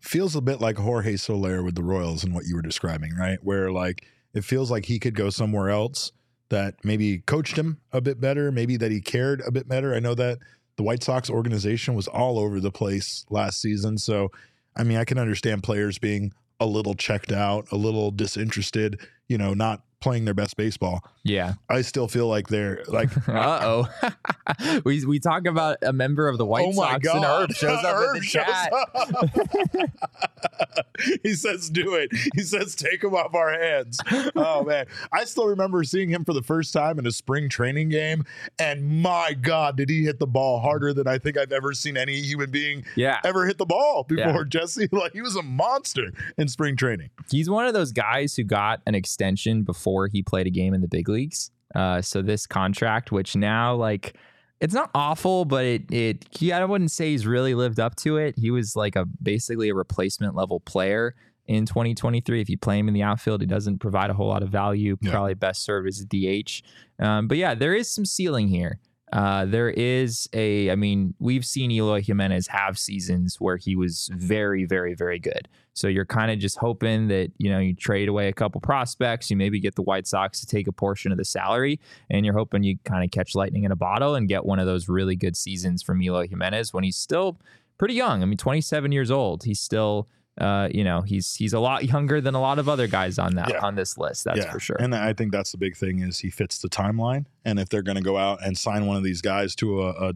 Feels a bit like Jorge Soler with the Royals and what you were describing, right? Where like it feels like he could go somewhere else that maybe coached him a bit better, maybe that he cared a bit better. I know that the White Sox organization was all over the place last season. So, I mean, I can understand players being a little checked out, a little disinterested, you know, not playing their best baseball. Yeah. I still feel like they're like (laughs) Uh oh. (laughs) we we talk about a member of the White oh my Sox God. and Herb shows up Herb in the (laughs) chat. he says, "Do it." He says, "Take him off our hands." Oh man, I still remember seeing him for the first time in a spring training game, and my God, did he hit the ball harder than I think I've ever seen any human being Yeah. ever hit the ball before? Yeah. Jesse, like he was a monster in spring training. He's one of those guys who got an extension before he played a game in the big leagues. Uh, so this contract, which now like it's not awful, but it it he I wouldn't say he's really lived up to it. He was like a basically a replacement level player in 2023. If you play him in the outfield, he doesn't provide a whole lot of value. Yeah. Probably best served as a DH. Um, but yeah, there is some ceiling here. Uh, there is a, I mean, we've seen Eloy Jimenez have seasons where he was very, very, very good. So you're kind of just hoping that, you know, you trade away a couple prospects, you maybe get the White Sox to take a portion of the salary, and you're hoping you kind of catch lightning in a bottle and get one of those really good seasons from Eloy Jimenez when he's still pretty young. I mean, 27 years old. He's still, uh, you know, he's he's a lot younger than a lot of other guys on that Yeah. on this list. That's for sure. And I think that's the big thing is he fits the timeline. And if they're going to go out and sign one of these guys to a, a,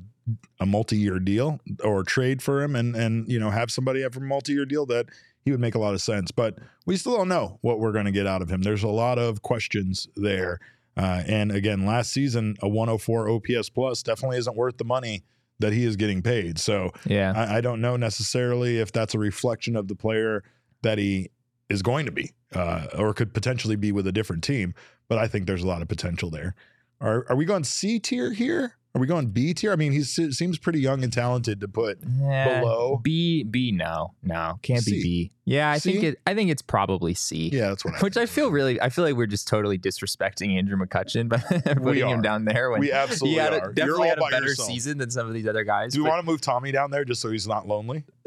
a multi-year deal or trade for him and, and, you know, have somebody have a multi-year deal that he would make a lot of sense, but we still don't know what we're going to get out of him. There's a lot of questions there. Uh, and again, last season, a 104 OPS plus definitely isn't worth the money that he is getting paid. So yeah. I, I don't know necessarily if that's a reflection of the player that he is going to be, uh, or could potentially be with a different team. But I think there's a lot of potential there. Are are we going C tier here? Are we going B tier? I mean, he seems pretty young and talented to put Eh, below. B B no no can't C. be B. Yeah, I think it. I think it's probably C. Yeah, that's what I Which I feel really, I feel like we're just totally disrespecting Andrew McCutchen by (laughs) putting him down there. When We absolutely he had a, are. Definitely had a better yourself. season than some of these other guys. Do you want to move Tommy down there just so he's not lonely? (laughs)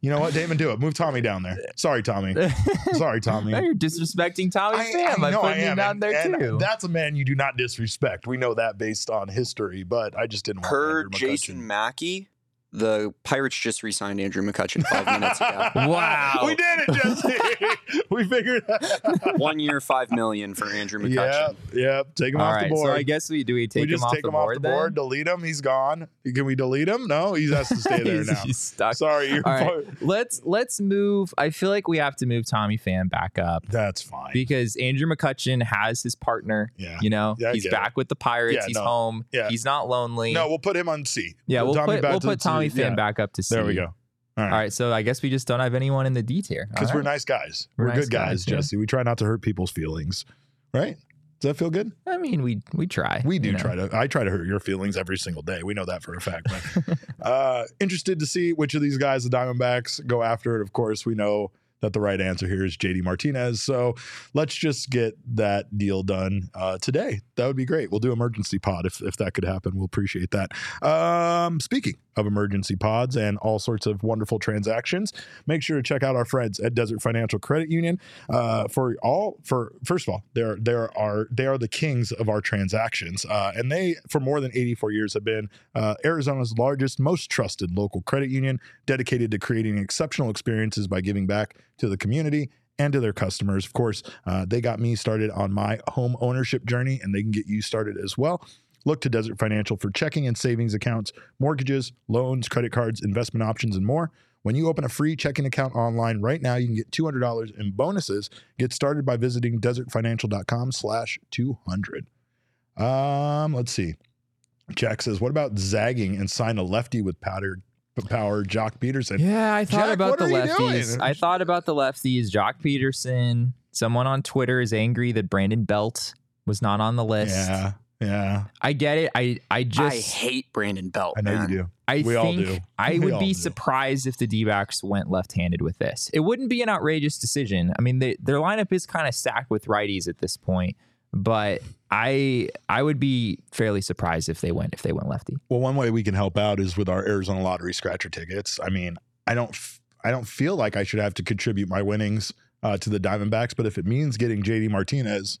you know what, Damon? Do it. Move Tommy down there. Sorry, Tommy. Sorry, Tommy. No, you're disrespecting Tommy I- Pham by know I putting him am, down and- there and too. That's a man you do not disrespect. We know that based on history, but I just didn't want Per Andrew Jason McCutchen. Mackey, the Pirates just re-signed Andrew McCutchen five minutes ago. (laughs) wow. We did it, Jesse. (laughs) we figured it (laughs) One year, five million for Andrew Yeah, McCutchen. yeah. Take him All off right, the board. so I guess we do we take we just him off take the him board off the then? board, delete him. He's gone. Can we delete him? No, he has to stay there he's, now. he's stuck. Sorry, you're All right, let's let's move. I feel like we have to move Tommy Pham back up That's fine. because Andrew McCutchen has his partner. yeah. You know, Yeah, he's get back with the Pirates. Yeah, he's no. home. Yeah. He's not lonely. No, we'll put him on C. yeah, we'll Tommy put back we'll to put the Tommy C. Pham Yeah. back up to C. There we go. All right. All right, so I guess we just don't have anyone in the D tier. Because we're nice guys. We're We're, nice good guys, guys, yeah. Jesse. We try not to hurt people's feelings. Right? Does that feel good? I mean, we we try. We do you know. try to. I try to hurt your feelings every single day. We know that for a fact. But (laughs) uh, interested to see which of these guys, the Diamondbacks, go after it. Of course, we know that the right answer here is JD Martinez. So let's just get that deal done uh, today. That would be great. We'll do emergency pod if, if that could happen. We'll appreciate that. Um, speaking of emergency pods and all sorts of wonderful transactions, make sure to check out our friends at Desert Financial Credit Union uh, for all. For first of all, they're there are they are the kings of our transactions, uh, and they for more than 84 years have been uh, Arizona's largest, most trusted local credit union, dedicated to creating exceptional experiences by giving back to the community and to their customers. Of course, uh, they got me started on my home ownership journey, and they can get you started as well. Look to Desert Financial for checking and savings accounts, mortgages, loans, credit cards, investment options, and more. When you open a free checking account online right now, you can get $200 in bonuses. Get started by visiting desertfinancial.com slash 200. Um, let's see. Jack says, what about zagging and sign a lefty with powder, power Joc Pederson? Yeah, I thought Jack, about the lefties. I thought about the lefties. Joc Pederson. Someone on Twitter is angry that Brandon Belt was not on the list. Yeah, yeah. I get it. I I just I hate Brandon Belt. I know man. you do. I We all think do. I We would all be do. surprised if the D backs went left handed with this. It wouldn't be an outrageous decision. I mean, they, their lineup is kind of stacked with righties at this point, but I I would be fairly surprised if they went if they went lefty. Well, one way we can help out is with our Arizona Lottery scratcher tickets. I mean, I don't, f- I don't feel like I should have to contribute my winnings uh, to the Diamondbacks, but if it means getting JD Martinez,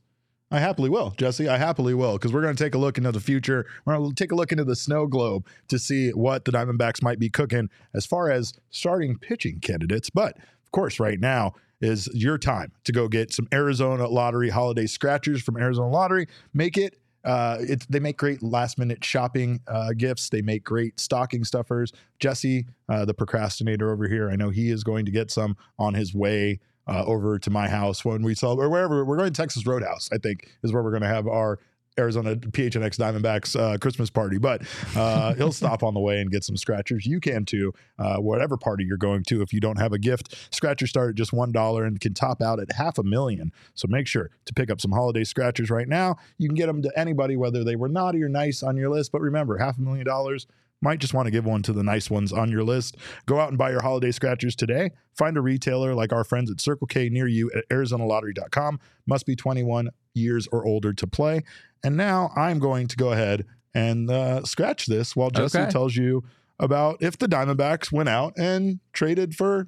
I happily will, Jesse. I happily will, because we're going to take a look into the future. We're going to take a look into the snow globe to see what the Diamondbacks might be cooking as far as starting pitching candidates. But of course, right now is your time to go get some Arizona Lottery holiday scratchers from Arizona Lottery. Make it uh, they make great last minute shopping uh, gifts. They make great stocking stuffers. Jesse, uh, the procrastinator over here, I know he is going to get some on his way uh, over to my house when we sell or wherever we're going to Texas Roadhouse. I think is where we're going to have our Arizona PHNX Diamondbacks uh, Christmas party. But uh, (laughs) he'll stop on the way and get some scratchers. You can too, uh, whatever party you're going to. If you don't have a gift, scratchers start at just one dollar and can top out at half a million. So make sure to pick up some holiday scratchers right now. You can get them to anybody, whether they were naughty or nice on your list. But remember, half a million dollars might just want to give one to the nice ones on your list. Go out and buy your holiday scratchers today. Find a retailer like our friends at Circle K near you at ArizonaLottery.com. Must be 21 years or older to play. And now I'm going to go ahead and uh, scratch this while Jesse Okay. tells you about if the Diamondbacks went out and traded for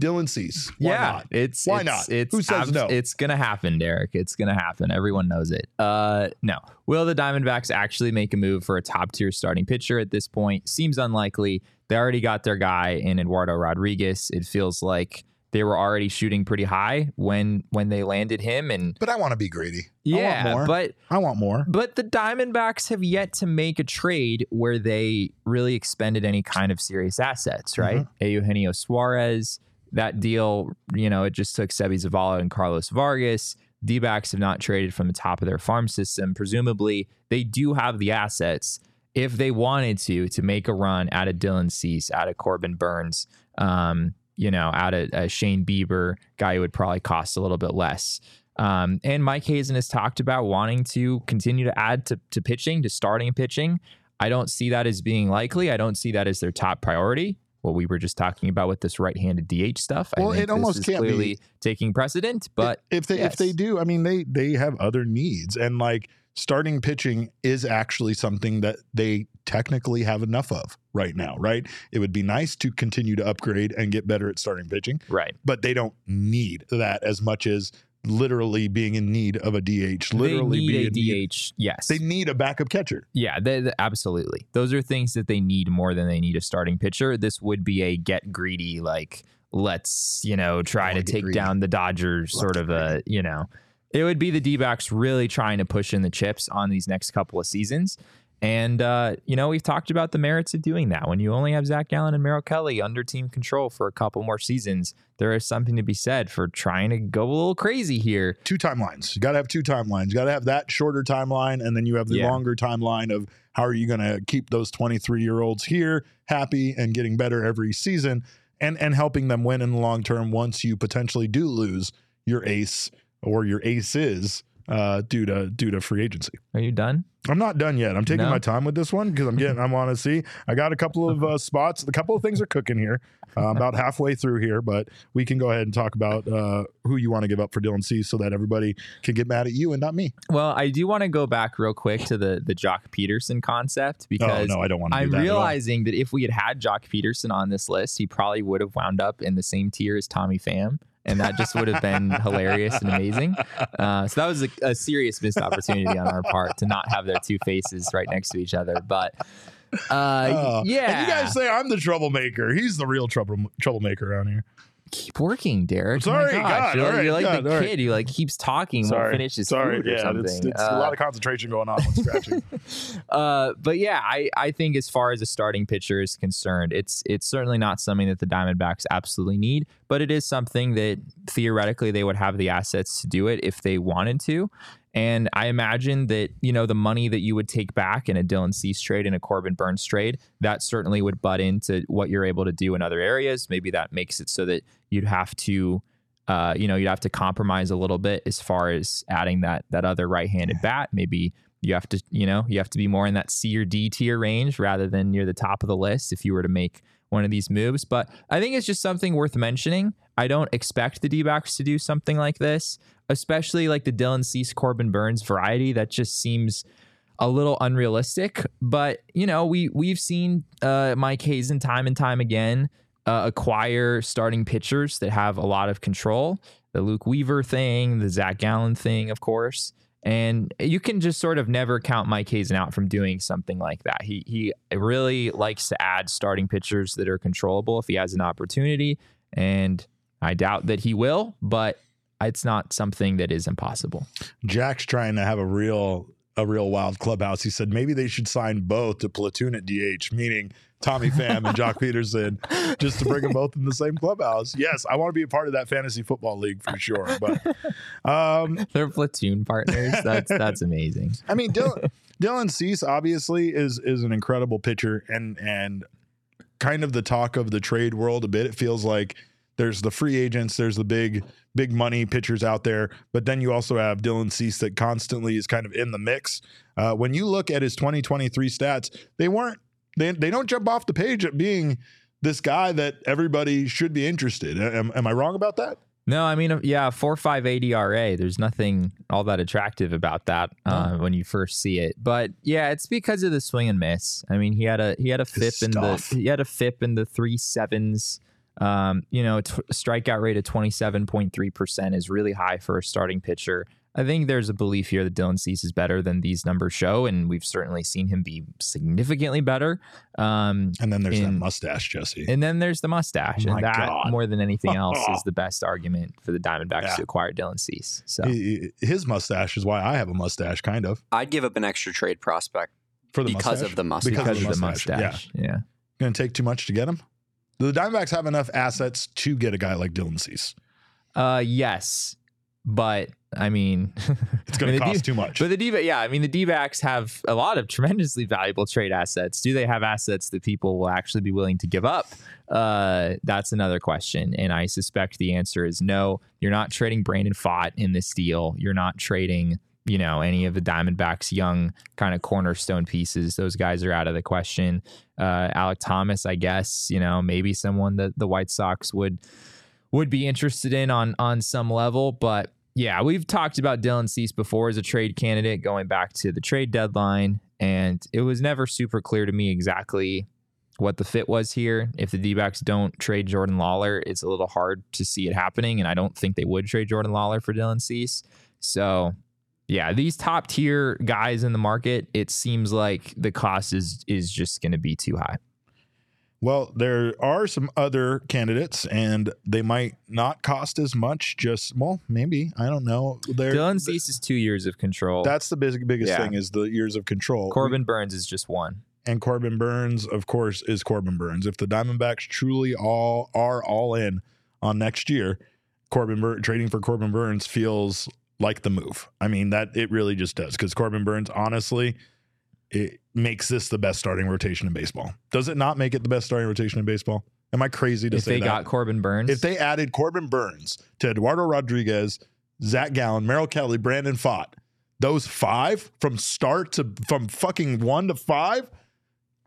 Dylan Cease. Why yeah, not? it's Why it's, not? It's Who says no? It's gonna happen, Derek. It's gonna happen. Everyone knows it. Uh, no. Will the Diamondbacks actually make a move for a top tier starting pitcher at this point? Seems unlikely. They already got their guy in Eduardo Rodriguez. It feels like they were already shooting pretty high when when they landed him, and But I want to be greedy. I yeah, want more. but I want more. but the Diamondbacks have yet to make a trade where they really expended any kind of serious assets, right? Mm-hmm. Eugenio Suarez, that deal, you know, it just took Seby Zavala and Carlos Vargas. D backs have not traded from the top of their farm system. Presumably, they do have the assets if they wanted to to make a run out of Dylan Cease, out of Corbin Burnes. Um, you know, out of a Shane Bieber guy who would probably cost a little bit less. Um, and Mike Hazen has talked about wanting to continue to add to, to pitching, to starting pitching. I don't see that as being likely. I don't see that as their top priority. What we were just talking about with this right-handed DH stuff. Well, I think it almost can't be. taking precedent. But if they if they do, I mean they they have other needs and like starting pitching is actually something that they technically have enough of right now, right? It would be nice to continue to upgrade and get better at starting pitching, right, but they don't need that as much as literally being in need of a DH, literally being need in need. a DH. Yes, They need a backup catcher. Yeah, they, they- absolutely. Those are things that they need more than they need a starting pitcher. This would be a get greedy, like let's you know try to take greedy. down the Dodgers, Love sort of a uh, you know. It would be the D backs really trying to push in the chips on these next couple of seasons. And, uh, you know, we've talked about the merits of doing that. When you only have Zach Gallen and Merrill Kelly under team control for a couple more seasons, there is something to be said for trying to go a little crazy here. Two timelines. You got to have two timelines. You got to have that shorter timeline, and then you have the Yeah. longer timeline of how are you going to keep those 23 year olds here happy and getting better every season, and and helping them win in the long term. Once you potentially do lose your ace or your aces uh, due to due to free agency. Are you done? I'm not done yet. I'm taking No? my time with this one because I'm getting. I want to see. I got a couple of uh, spots. A couple of things are cooking here. Uh, I'm about halfway through here, but we can go ahead and talk about uh, who you want to give up for Dylan Cease, so that everybody can get mad at you and not me. Well, I do want to go back real quick to the the Joc Pederson concept because oh no, I don't want. I'm realizing that if we had had Joc Pederson on this list, he probably would have wound up in the same tier as Tommy Pham. And that just would have been hilarious and amazing. Uh, so that was a, a serious missed opportunity on our part to not have their two faces right next to each other. But uh, Oh, yeah, And you guys say I'm the troublemaker. He's the real trouble troublemaker around here. Keep working, Derek. Sorry, My God, you're, right, you're like God, the all right. kid who like keeps talking, won't finish his Sorry. food or yeah, something. it's, it's a Uh, lot of concentration going on when scratching. (laughs) Uh, but yeah, I, I think as far as a starting pitcher is concerned, it's it's certainly not something that the Diamondbacks absolutely need, but it is something that theoretically they would have the assets to do it if they wanted to. And I imagine that, you know, the money that you would take back in a Dylan Cease trade and a Corbin Burnes trade, that certainly would butt into what you're able to do in other areas. Maybe that makes it so that you'd have to uh, you know, you'd have to compromise a little bit as far as adding that that other right-handed bat. Maybe you have to, you know, you have to be more in that C or D tier range rather than near the top of the list if you were to make one of these moves. But I think it's just something worth mentioning. I don't expect the D-backs to do something like this, especially like the Dylan Cease Corbin Burnes variety. That just seems a little unrealistic. But you know, we we've seen uh, Mike Hazen time and time again uh, acquire starting pitchers that have a lot of control. The Luke Weaver thing, the Zach Gallen thing, of course. And you can just sort of never count Mike Hazen out from doing something like that. He he really likes to add starting pitchers that are controllable if he has an opportunity. And I doubt that he will, but it's not something that is impossible. Jack's trying to have a real a real wild clubhouse. He said maybe they should sign both to platoon at DH, meaning Tommy Pham and Joc (laughs) Pederson, just to bring them both in the same clubhouse. Yes, I want to be a part of that fantasy football league for sure. But um, (laughs) They're platoon partners. That's that's amazing. I mean, Dylan, Dylan Cease obviously is is an incredible pitcher and and kind of the talk of the trade world a bit. It feels like there's the free agents, there's the big big money pitchers out there, but then you also have Dylan Cease that constantly is kind of in the mix. Uh, when you look at his 2023 stats, they weren't they they don't jump off the page at being this guy that everybody should be interested. Am, am I wrong about that? No, I mean, yeah, four five eight ERA. There's nothing all that attractive about that uh, when you first see it. But yeah, it's because of the swing and miss. I mean, he had a he had a His FIP in the he had a FIP in the three sevens. Um, you know, t- strikeout rate of twenty seven point three percent is really high for a starting pitcher. I think there's a belief here that Dylan Cease is better than these numbers show, and we've certainly seen him be significantly better. Um, And then there's that mustache, Jesse. and then there's the mustache, Oh and that God. more than anything (laughs) else is the best argument for the Diamondbacks Yeah. to acquire Dylan Cease. So He- his mustache is why I have a mustache, kind of I'd give up an extra trade prospect for the because mustache. of the mustache. Because because of of the mustache, mustache, yeah. Going to take too much to get him. Do the Diamondbacks have enough assets to get a guy like Dylan Cease? Uh, yes, but I mean, (laughs) It's going I to mean, cost D- too much. But the D, yeah, I mean, the D have a lot of tremendously valuable trade assets. Do they have assets that people will actually be willing to give up? Uh, that's another question. And I suspect the answer is no. You're not trading Brandon Pfaadt in this deal. You're not trading, you know, any of the Diamondbacks' young kind of cornerstone pieces. Those guys are out of the question. Uh, Alec Thomas, I guess, you know, maybe someone that the White Sox would would be interested in on on some level, but yeah, we've talked about Dylan Cease before as a trade candidate going back to the trade deadline, and it was never super clear to me exactly what the fit was here. If the D backs don't trade Jordan Lawlar, it's a little hard to see it happening, and I don't think they would trade Jordan Lawlar for Dylan Cease. So, yeah, these top tier guys in the market, it seems like the cost is is just going to be too high. Well, there are some other candidates, and they might not cost as much. Just well, maybe I don't know. There, Dylan Cease is two years of control. That's the big, biggest Yeah. thing is the years of control. Corbin Burnes is just one. and Corbin Burnes, of course, is Corbin Burnes. If the Diamondbacks truly all are all in on next year, Corbin Bur- trading for Corbin Burnes feels like the move. I mean that it really just does because Corbin Burnes, honestly, it makes this the best starting rotation in baseball. Does it not make it the best starting rotation in baseball? Am I crazy to say that? If say they that? got Corbin Burnes, if they added Corbin Burnes to Eduardo Rodriguez, Zach Gallen, Merrill Kelly, Brandon Pfaadt, those five from start to from fucking one to five,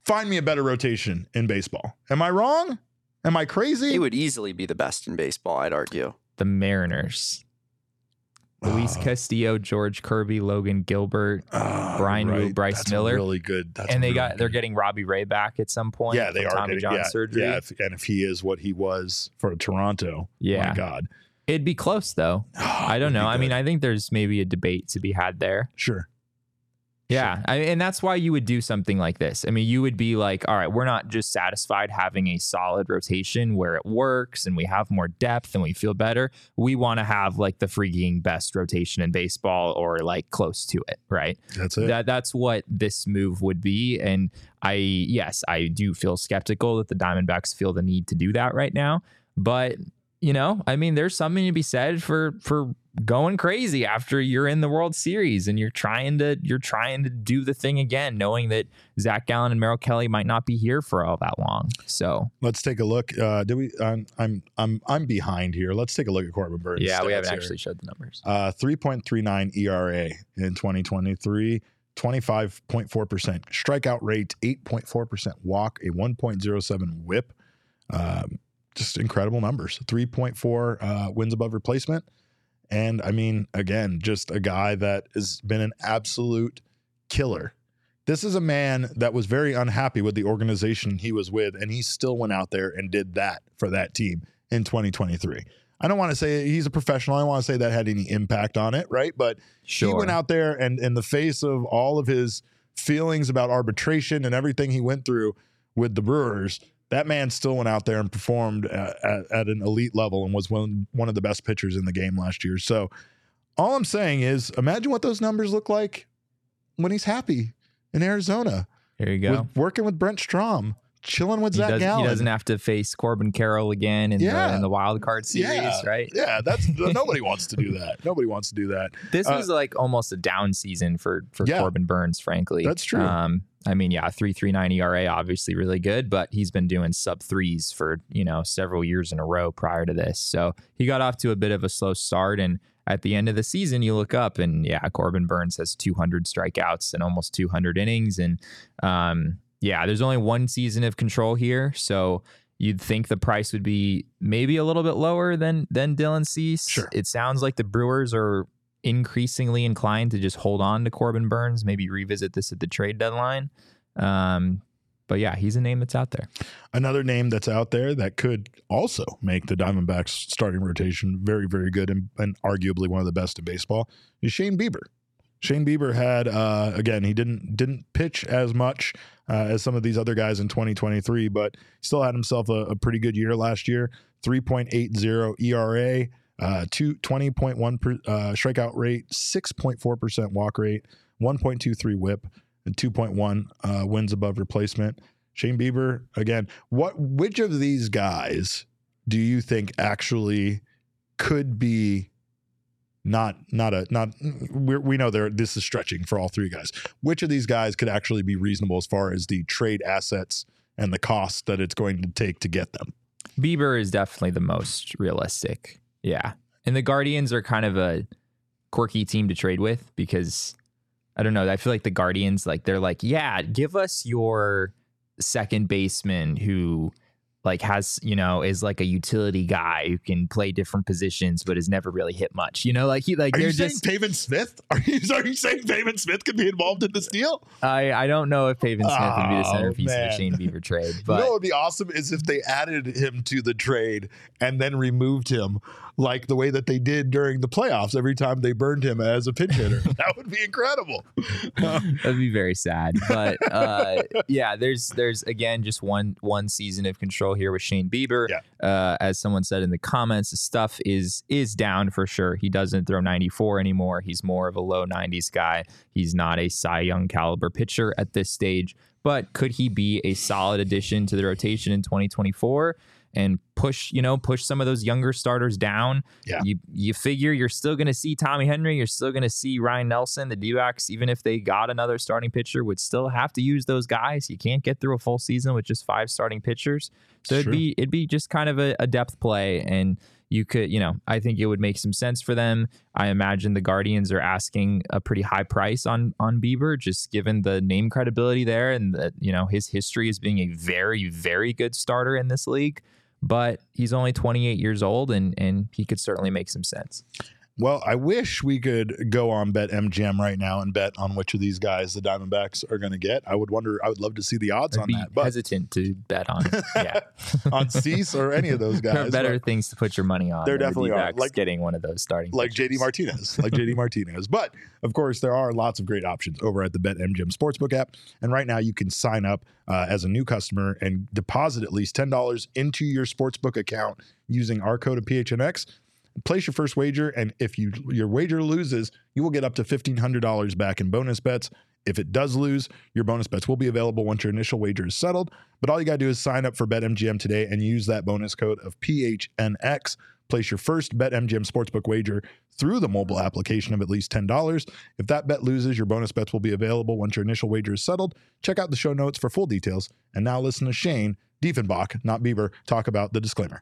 find me a better rotation in baseball. Am I wrong? Am I crazy? It would easily be the best in baseball, I'd argue. the Mariners. Luis Ah. Castillo, George Kirby, Logan Gilbert, Ah, Bryan Woo, Bryce That's Miller. really good. That's and they really got they're getting Robbie Ray back at some point. yeah, they are Tommy getting, John yeah, surgery. Yeah, if, and if he is what he was for Toronto, Yeah. my God, It'd be close though. I don't know. I mean. I think there's maybe a debate to be had there. sure. Yeah, I, and that's why you would do something like this. I mean, you would be like, all right, we're not just satisfied having a solid rotation where it works and we have more depth and we feel better. We want to have like the freaking best rotation in baseball or like close to it, right? That's it. That that's what this move would be. And I yes, I do feel skeptical that the Diamondbacks feel the need to do that right now. But you know, I mean, there's something to be said for for going crazy after you're in the World Series and you're trying to you're trying to do the thing again, knowing that Zach Gallen and Merrill Kelly might not be here for all that long. So Let's take a look. Uh, did we? I'm I'm I'm I'm behind here. Let's take a look at Corbin Burnes. yeah, we haven't here. actually showed the numbers. Uh, 3.39 ERA in 2023, 25.4%. Strikeout rate, 8.4%. Walk, a 1.07 whip. Um, just incredible numbers. 3.4 uh, wins above replacement. And I mean, again, just a guy that has been an absolute killer. This is a man that was very unhappy with the organization he was with, and he still went out there and did that for that team in 2023. I don't want to say he's a professional. I don't want to say that had any impact on it, right? But Sure. he went out there and in the face of all of his feelings about arbitration and everything he went through with the Brewers, that man still went out there and performed at, at, at an elite level and was one, one of the best pitchers in the game last year. So all I'm saying is imagine what those numbers look like when he's happy in Arizona, Here you go. with, working with Brent Strom, chilling with He Zach doesn't, he doesn't have to face Corbin Carroll again in, Yeah. the, in the wild card series, Yeah. right? yeah, that's (laughs) nobody wants to do that. Nobody wants to do that. This Uh, was like almost a down season for for Yeah. Corbin Burnes, frankly. That's true. Um, I mean, yeah, three three nine ERA, obviously really good, but he's been doing sub threes for you know several years in a row prior to this. So he got off to a bit of a slow start, and at the end of the season, you look up and yeah, Corbin Burnes has 200 strikeouts and almost 200 innings, and um, yeah, there's only one season of control here, so. You'd think the price would be maybe a little bit lower than than Dylan Cease. Sure. It sounds like the Brewers are increasingly inclined to just hold on to Corbin Burnes, maybe revisit this at the trade deadline. Um, but yeah, he's a name that's out there. Another name that's out there that could also make the Diamondbacks starting rotation very, very good and, and arguably one of the best in baseball is Shane Bieber. Shane Bieber had uh, again he didn't didn't pitch as much uh, as some of these other guys in 2023, but still had himself a, a pretty good year last year. 3.80 ERA, uh, two, 20.1 per, uh, strikeout rate, 6.4 percent walk rate, 1.23 WHIP, and 2.1 uh, wins above replacement. Shane Bieber again. What which of these guys do you think actually could be not not a not we we know there this is stretching for all three guys. Which of these guys could actually be reasonable as far as the trade assets and the cost that it's going to take to get them? Bieber is definitely the most realistic. Yeah. And the Guardians are kind of a quirky team to trade with because I don't know. I feel like the Guardians, like, they're like, yeah, give us your second baseman who like has you know is like a utility guy who can play different positions but has never really hit much you know like he like Are they're you saying just Pavin Smith? (laughs) Are you, are you saying Pavin Smith could be involved in this uh, deal? I I don't know if Pavin Smith would be the Oh, centerpiece of the Shane Bieber trade (laughs) you but know what would be awesome is if they added him to the trade and then removed him like the way that they did during the playoffs every time they burned him as a pinch hitter. (laughs) that would be incredible. (laughs) That'd be very sad. But uh, yeah, there's there's again just one one season of control here with Shane Bieber. Yeah. Uh, as someone said in the comments, the stuff is is down for sure. He doesn't throw 94 anymore. He's more of a low 90s guy. He's not a Cy Young caliber pitcher at this stage. But could he be a solid addition to the rotation in 2024? And push, you know, push some of those younger starters down. Yeah. You you figure you're still going to see Tommy Henry, you're still going to see Ryan Nelson. The D-backs, even if they got another starting pitcher, would still have to use those guys. You can't get through a full season with just five starting pitchers. So It's it'd true. be it'd be just kind of a, a depth play, and you could, you know, I think it would make some sense for them. I imagine the Guardians are asking a pretty high price on on Bieber, just given the name credibility there, and that you know his history as being a very very good starter in this league. But he's only 28 years old, and and he could certainly make some sense. Well, I wish we could go on Bet MGM right now and bet on which of these guys the Diamondbacks are going to get. I would wonder. I would love to see the odds I'd on that, but hesitant to bet on. Yeah, (laughs) on Cease or any of those (laughs) there are guys, better but- things to put your money on. There than the definitely are. Like- getting one of those starting, like JD. Martinez, like JD (laughs) Martinez. But of course, there are lots of great options over at the BetMGM Sportsbook app. And right now, you can sign up uh, as a new customer and deposit at least ten dollars into your sportsbook account using our code of PHNX. Place your first wager, and if you your wager loses, you will get up to fifteen hundred dollars back in bonus bets. If it does lose, your bonus bets will be available once your initial wager is settled. But all you got to do is sign up for BetMGM today and use that bonus code of PHNX. Place your first BetMGM Sportsbook wager through the mobile application of at least $10. If that bet loses, your bonus bets will be available once your initial wager is settled. Check out the show notes for full details. And now listen to Shane Diefenbach, not Bieber, talk about the disclaimer.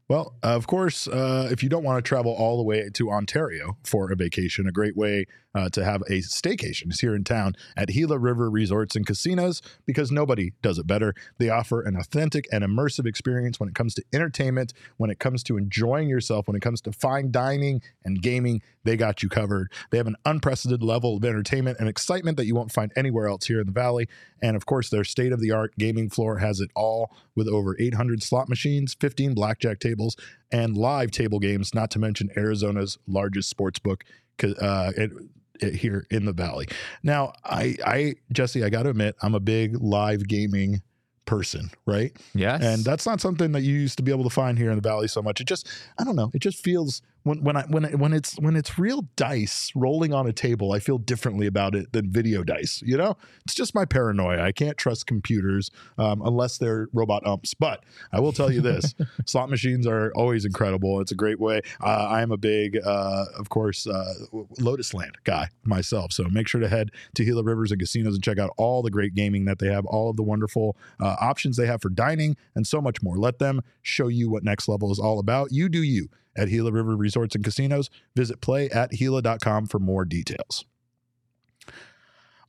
Well, of course, uh, if you don't want to travel all the way to Ontario for a vacation, a great way uh, to have a staycation is here in town at Gila River Resorts and Casinos because nobody does it better. They offer an authentic and immersive experience when it comes to entertainment, when it comes to enjoying yourself, when it comes to fine dining and gaming. They got you covered. They have an unprecedented level of entertainment and excitement that you won't find anywhere else here in the Valley. And of course, their state of the art gaming floor has it all with over 800 slot machines, 15 blackjack tables, and live table games, not to mention Arizona's largest sports book uh, it, it- here in the Valley. Now, I, I, Jesse, I got to admit, I'm a big live gaming person, right? Yes, And that's not something that you used to be able to find here in the valley so much. It just, I don't know, it just feels when when I when when it's when it's real dice rolling on a table, I feel differently about it than video dice. You know, it's just my paranoia. I can't trust computers um, unless they're robot umps. But I will tell you this: (laughs) slot machines are always incredible. It's a great way. Uh, I am a big, uh, of course, uh, Lotus Land guy myself. So make sure to head to Gila Rivers and Casinos and check out all the great gaming that they have, all of the wonderful uh, options they have for dining, and so much more. Let them show you what next level is all about. You do you at Gila River Resorts and Casinos. Visit play at Gila.com for more details.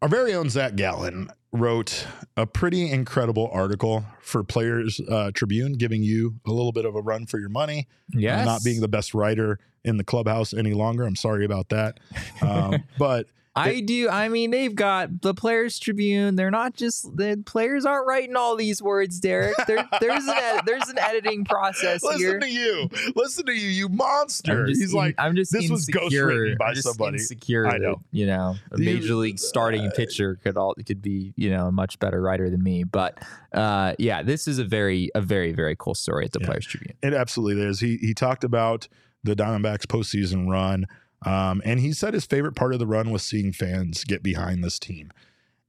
Our very own Zach Gallen wrote a pretty incredible article for Players uh, Tribune, giving you a little bit of a run for your money. yes, I'm not being the best writer in the clubhouse any longer. I'm sorry about that. Um, (laughs) but I do. I mean, they've got the Players Tribune. They're not just the players aren't writing all these words, Derek. There, (laughs) there's an ed- there's an editing process Listen here. to you. Listen to you, you monster. He's in- like, I'm just this was insecure. ghostwritten by somebody. Insecure I know. that, you know, a You- major league starting uh, pitcher could all could be, you know, a much better writer than me. But uh, yeah, this is a very a very very cool story at the Yeah. Players Tribune. It absolutely is. He he talked about the Diamondbacks postseason run, um, and he said his favorite part of the run was seeing fans get behind this team.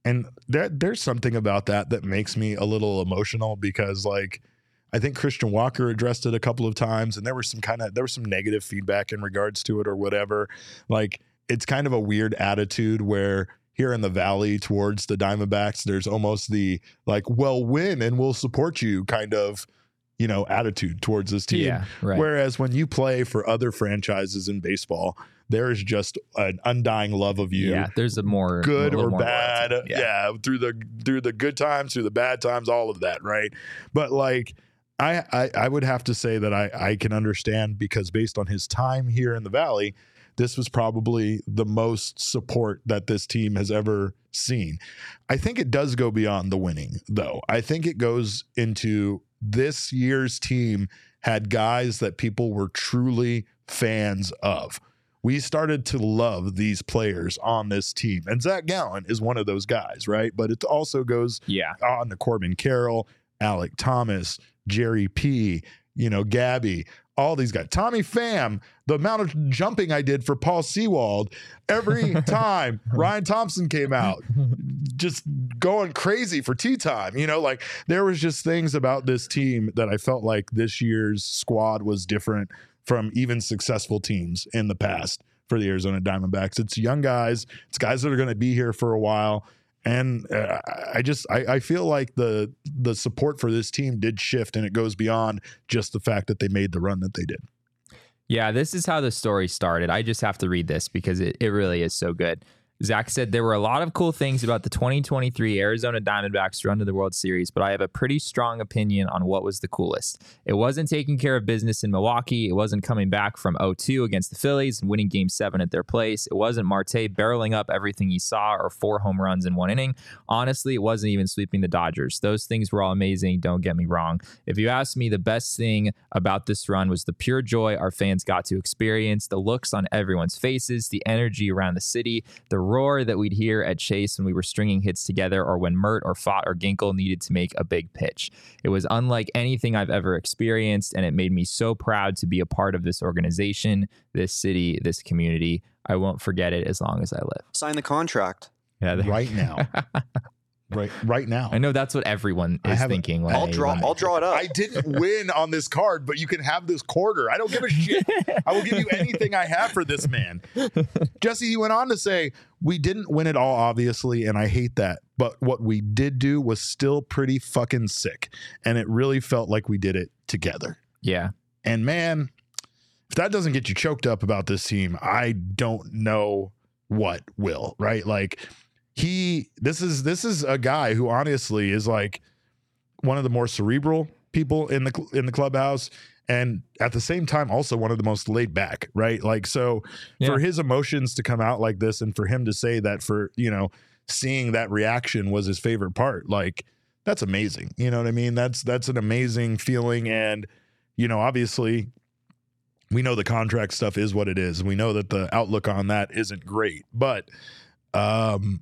And there, there's something about that that makes me a little emotional because, like, I think Christian Walker addressed it a couple of times, and there was some kind of there was some negative feedback in regards to it or whatever. Like, it's kind of a weird attitude where here in the valley towards the Diamondbacks, there's almost the like, well, win and we'll support you kind of, you know, attitude towards this team. Yeah, right. Whereas when you play for other franchises in baseball, there is just an undying love of you. yeah, there's a more Good a or more bad, loyalty. yeah. through the through the good times, through the bad times, all of that, right? But like, I I, I would have to say that I I can understand because based on his time here in the Valley, this was probably the most support that this team has ever seen. I think it does go beyond the winning, though. I think it goes into this year's team had guys that people were truly fans of. We started to love these players on this team. And Zach Gallen is one of those guys, right? But it also goes Yeah, on to Corbin Carroll, Alek Thomas, Jerry P, you know, Gabby, all these guys. Tommy Pham, the amount of jumping I did for Paul Sewald every (laughs) time Ryan Thompson came out, (laughs) just going crazy for tea time. You know, like there was just things about this team that I felt like this year's squad was different from even successful teams in the past for the Arizona Diamondbacks. It's young guys, it's guys that are going to be here for a while and uh, I just I, I feel like the the support for this team did shift, and it goes beyond just the fact that they made the run that they did. Yeah, this is how the story started. I just have to read this because it, it really is so good. Zach said there were a lot of cool things about the 2023 Arizona Diamondbacks run to the World Series, but I have a pretty strong opinion on what was the coolest. It wasn't taking care of business in Milwaukee. It wasn't coming back from 0-2 against the Phillies and winning Game 7 at their place. It wasn't Marte barreling up everything he saw or four home runs in one inning. Honestly, it wasn't even sweeping the Dodgers. Those things were all amazing, don't get me wrong. If you ask me, the best thing about this run was the pure joy our fans got to experience, the looks on everyone's faces, the energy around the city, the roar that we'd hear at Chase when we were stringing hits together or when Mert or Pfaadt or Ginkel needed to make a big pitch. It was unlike anything I've ever experienced, and it made me so proud to be a part of this organization, this city, this community. I won't forget it as long as I live. Sign the contract. Yeah, Right now, (laughs) right right now. I know that's what everyone is thinking. When I'll they- draw. when I'll draw it up. I didn't win on this card, but you can have this quarter. I don't give a shit. I will give you (laughs) anything I have for this man. Jesse, he went on to say, We didn't win it all, obviously, and I hate that. But what we did do was still pretty fucking sick. And it really felt like we did it together. Yeah, And man, if that doesn't get you choked up about this team, I don't know what will, right? Like he this is this is a guy who honestly is like one of the more cerebral people in the in the clubhouse and at the same time also one of the most laid back, right? Like so Yeah. for his emotions to come out like this and for him to say that for, you know, seeing that reaction was his favorite part, like that's amazing. You know what I mean? That's that's an amazing feeling and you know, obviously we know the contract stuff is what it is. We know that the outlook on that isn't great, but um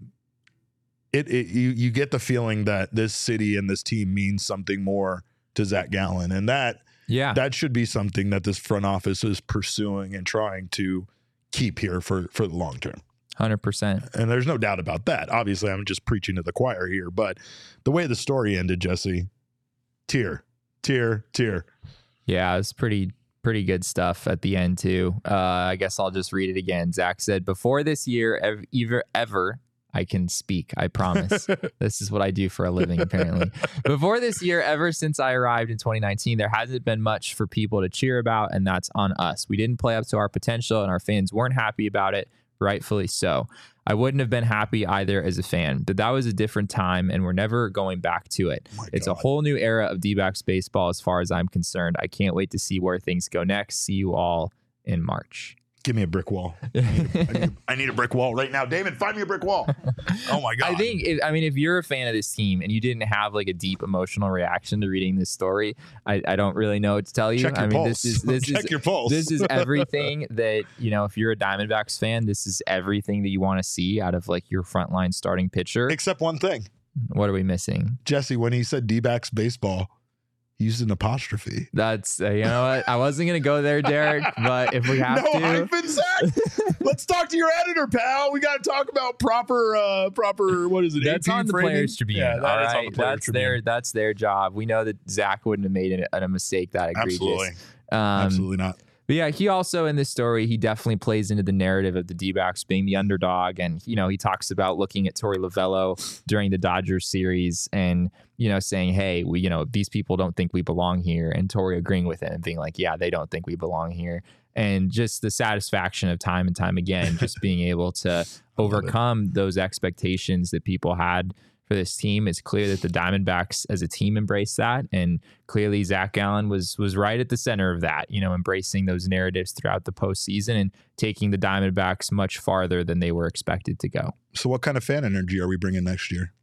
it, it you you get the feeling that this city and this team means something more to Zach Gallen and that yeah, that should be something that this front office is pursuing and trying to keep here for for the long term. hundred percent. And there's no doubt about that. Obviously, I'm just preaching to the choir here, but the way the story ended, Jesse, tear, tear, tear. Yeah, it was pretty pretty good stuff at the end too. Uh, I guess I'll just read it again. Zach said, "Before this year, ever, ever I can speak. I promise. (laughs) this is what I do for a living, apparently. (laughs) Before this year, ever since I arrived in 2019, there hasn't been much for people to cheer about, and that's on us. We didn't play up to our potential, and our fans weren't happy about it, rightfully so. I wouldn't have been happy either as a fan, but that was a different time, and we're never going back to it. My It's a whole new era of D backs baseball as far as I'm concerned. I can't wait to see where things go next. See you all in March. Give me a brick wall. (laughs) I need a, I need a, I need a brick wall right now. David, find me a brick wall. Oh my god. I think, if, I mean, if you're a fan of this team and you didn't have like a deep emotional reaction to reading this story, I, I don't really know what to tell you. check your I mean, pulse. this is this (laughs) check is your pulse. this is (laughs) everything that you know. If you're a Diamondbacks fan, this is everything that you want to see out of like your frontline starting pitcher. Except one thing. What are we missing? Jesse, when he said D backs baseball, used an apostrophe. That's uh, you know what I wasn't gonna go there, Derek. But if we have (laughs) no to, hyphen, Zach. (laughs) Let's talk to your editor, pal. We got to talk about proper, uh proper. What is it? That's AP on the framing? Players Tribune. Yeah, that all is the that's Tribune. their that's their job. We know that Zach wouldn't have made a, a mistake that egregious. Absolutely, Um, absolutely not. But yeah, he also in this story, he definitely plays into the narrative of the D backs being the underdog. And, you know, he talks about looking at Torey Lovullo during the Dodgers series and, you know, saying, hey, we, you know, these people don't think we belong here. And Torey agreeing with it and being like, yeah, they don't think we belong here. And just the satisfaction of time and time again, just being able to (laughs) overcome those expectations that people had for this team. It's clear that the Diamondbacks as a team embrace that. And clearly Zach Gallen was was right at the center of that, you know, embracing those narratives throughout the postseason and taking the Diamondbacks much farther than they were expected to go. So, what kind of fan energy are we bringing next year?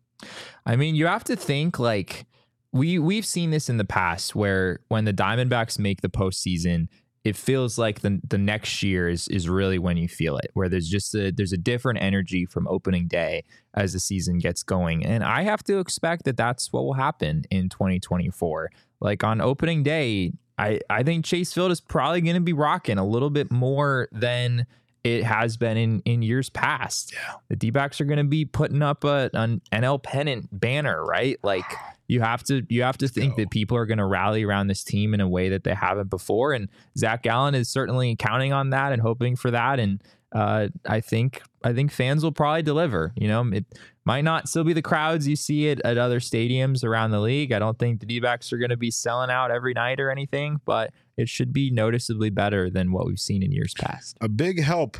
I mean, you have to think like we we've seen this in the past where when the Diamondbacks make the postseason, it feels like the the next year is is really when you feel it, where there's just a there's a different energy from opening day as the season gets going, and I have to expect that that's what will happen in 2024. Like on opening day, I I think Chase Field is probably going to be rocking a little bit more than it has been in in years past. Yeah. The D-backs are going to be putting up a an NL pennant banner, right? Like (sighs) you have to you have to think go. that people are going to rally around this team in a way that they haven't before and Zach Gallen is certainly counting on that and hoping for that and uh, I think I think fans will probably deliver. You know, it might not still be the crowds you see at, at other stadiums around the league. I don't think the D-backs are going to be selling out every night or anything, but it should be noticeably better than what we've seen in years past. A big help.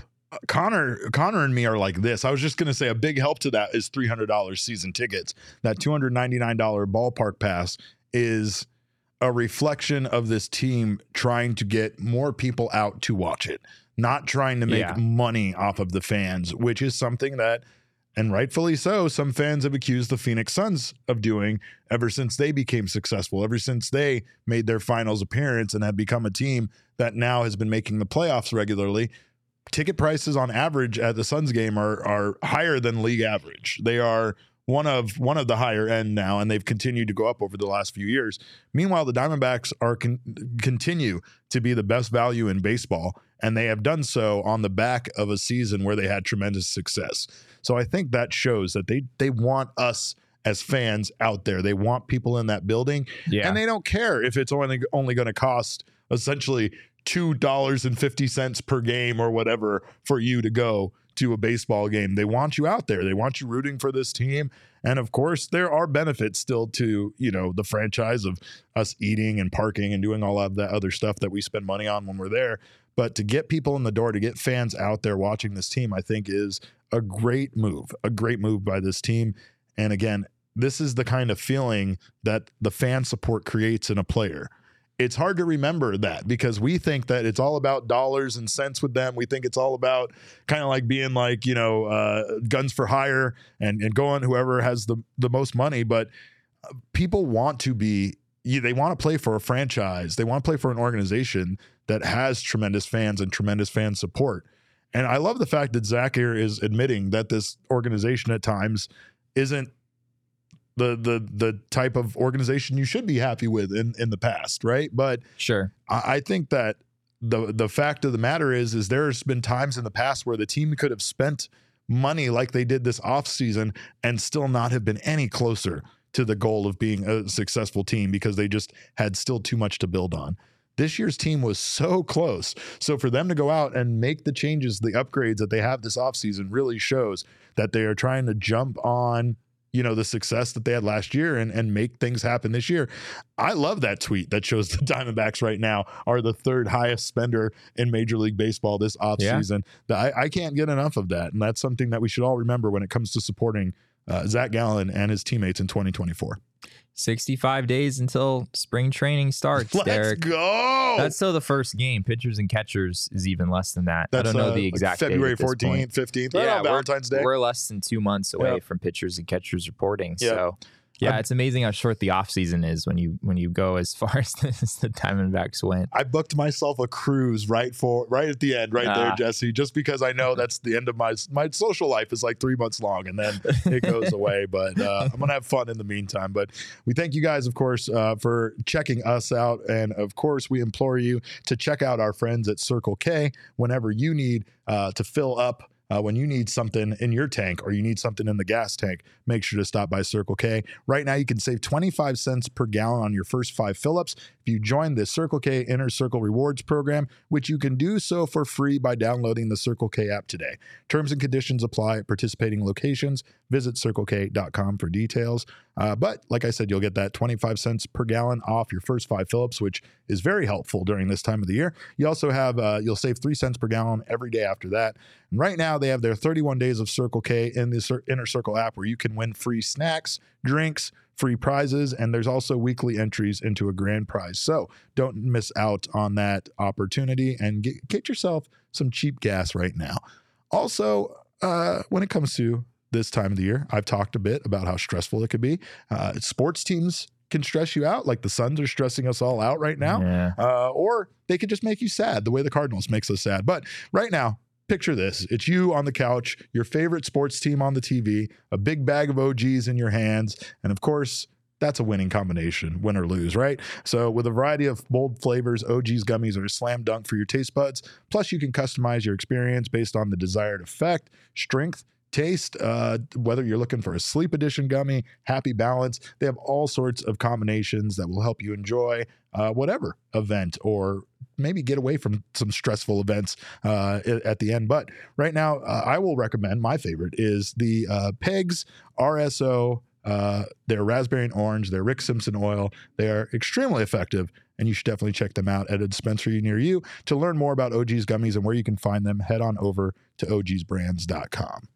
Connor, Connor, and me are like this. I was just gonna say a big help to that is three hundred dollars season tickets. That two hundred ninety nine dollar ballpark pass is a reflection of this team trying to get more people out to watch it, not trying to make Yeah. money off of the fans, which is something that, and rightfully so, some fans have accused the Phoenix Suns of doing ever since they became successful, ever since they made their finals appearance and have become a team that now has been making the playoffs regularly. Ticket prices on average at the Suns game are are higher than league average. They are one of one of the higher end now, and they've continued to go up over the last few years. Meanwhile, the Diamondbacks are con- continue to be the best value in baseball, and they have done so on the back of a season where they had tremendous success. So I think that shows that they they want us as fans out there. They want people in that building, Yeah. and they don't care if it's only only going to cost essentially two dollars and fifty cents per game or whatever for you to go to a baseball game. They want you out there. They want you rooting for this team. And of course, there are benefits still to, you know, the franchise of us eating and parking and doing all of that other stuff that we spend money on when we're there. But to get people in the door, to get fans out there watching this team, I think is a great move, a great move by this team. And again, this is the kind of feeling that the fan support creates in a player it's hard to remember that because we think that it's all about dollars and cents with them. We think it's all about kind of like being like, you know, uh, guns for hire and, and going whoever has the, the most money. But uh, people want to be, they want to play for a franchise. They want to play for an organization that has tremendous fans and tremendous fan support. And I love the fact that Zach here is admitting that this organization at times isn't the the the type of organization you should be happy with in in the past, right? But Sure. I, I think that the the fact of the matter is is there's been times in the past where the team could have spent money like they did this offseason and still not have been any closer to the goal of being a successful team because they just had still too much to build on. This year's team was so close. So for them to go out and make the changes, the upgrades that they have this offseason really shows that they are trying to jump on you know the success that they had last year and and make things happen this year. I love that tweet that shows the (laughs) Diamondbacks right now are the third highest spender in Major League Baseball this offseason. I, I can't get enough of that, and that's something that we should all remember when it comes to supporting uh, Zach Gallen and his teammates in 2024. 65 days until spring training starts, (laughs) Let's Derek. go. That's still the first game. Pitchers and catchers is even less than that. That's, I don't know uh, the exact date February at this point. 14th, 15th, Yeah, Valentine's Day. We're less than two months away from pitchers and catchers reporting. So yeah, I'm- it's amazing how short the off season is when you when you go as (laughs) far as the, as the Diamondbacks went. I booked myself a cruise right for right at the end, right there, Ah. Jesse, just because I know that's the end of my my social life is like three months long, and then it goes (laughs) away. But uh, I'm gonna have fun in the meantime. But we thank you guys, of course, uh, for checking us out, and of course, we implore you to check out our friends at Circle K whenever you need uh, to fill up. Uh, when you need something in your tank or you need something in the gas tank, make sure to stop by Circle K. Right now, you can save 25 cents per gallon on your first five fill ups if you join the Circle K Inner Circle Rewards program, which you can do so for free by downloading the Circle K app today. Terms and conditions apply at participating locations. Visit circlek.com for details. Uh, but like I said, you'll get that 25 cents per gallon off your first five fill ups, which is very helpful during this time of the year. You also have, uh, you'll save three cents per gallon every day after that. And right now, they have their 31 days of Circle K in the Inner Circle app where you can win free snacks, drinks, free prizes, and there's also weekly entries into a grand prize. So don't miss out on that opportunity and get, get yourself some cheap gas right now. Also, uh, when it comes to this time of the year, I've talked a bit about how stressful it could be. Uh, sports teams can stress you out, like the Suns are stressing us all out right now Yeah. uh, or they could just make you sad the way the Cardinals makes us sad. But right now, picture this it's you on the couch, your favorite sports team on the TV, a big bag of OGeez in your hands, and of course, that's a winning combination, win or lose, right? So, with a variety of bold flavors, OGeez gummies are a slam dunk for your taste buds. Plus, you can customize your experience based on the desired effect, strength, taste, uh, whether you're looking for a sleep edition gummy, happy balance. They have all sorts of combinations that will help you enjoy uh, whatever event or maybe get away from some stressful events uh, at the end. But right now, uh, I will recommend my favorite is the uh, Pegs RSO. Uh, they're raspberry and orange. They're Rick Simpson oil. They are extremely effective, and you should definitely check them out at a dispensary near you. To learn more about OGeez gummies and where you can find them, head on over to ogeezbrands.com.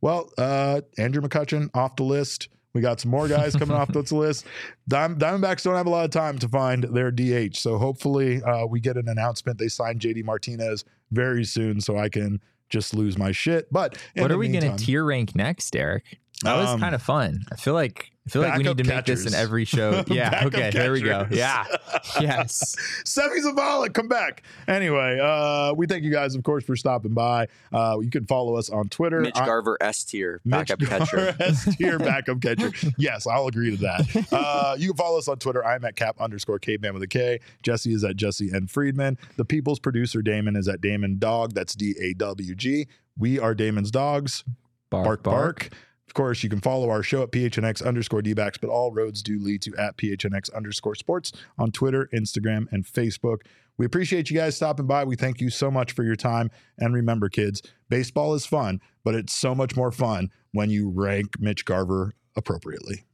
Well, uh, Andrew McCutchen off the list. We got some more guys coming off this (laughs) list. Dime, Diamondbacks don't have a lot of time to find their DH, so hopefully uh, we get an announcement. They signed JD Martinez very soon, so I can just lose my shit. But What are we going to tier rank next, Derek? That was Um, kind of fun. I feel like I feel like we need to make this in every show. (laughs) Yeah. Backup okay. There we go. catchers. Yeah. (laughs) Yes. Seby Zavala, come back. Anyway, uh, we thank you guys, of course, for stopping by. Uh, you can follow us on Twitter. Mitch Garver S tier Mitch backup catcher. (laughs) Garver, tier backup catcher. Yes, I'll agree to that. Uh, you can follow us on Twitter. I'm at cap underscore caveman with a K. Jesse is at Jesse and Friedman. The people's producer, Damon, is at Damon Dog. That's D A W G. We are Damon's dogs. Bark, bark. Of course, you can follow our show at PHNX underscore DBacks, but all roads do lead to at PHNX underscore sports on Twitter, Instagram, and Facebook. We appreciate you guys stopping by. We thank you so much for your time. And remember, kids, baseball is fun, but it's so much more fun when you rank Mitch Garver appropriately.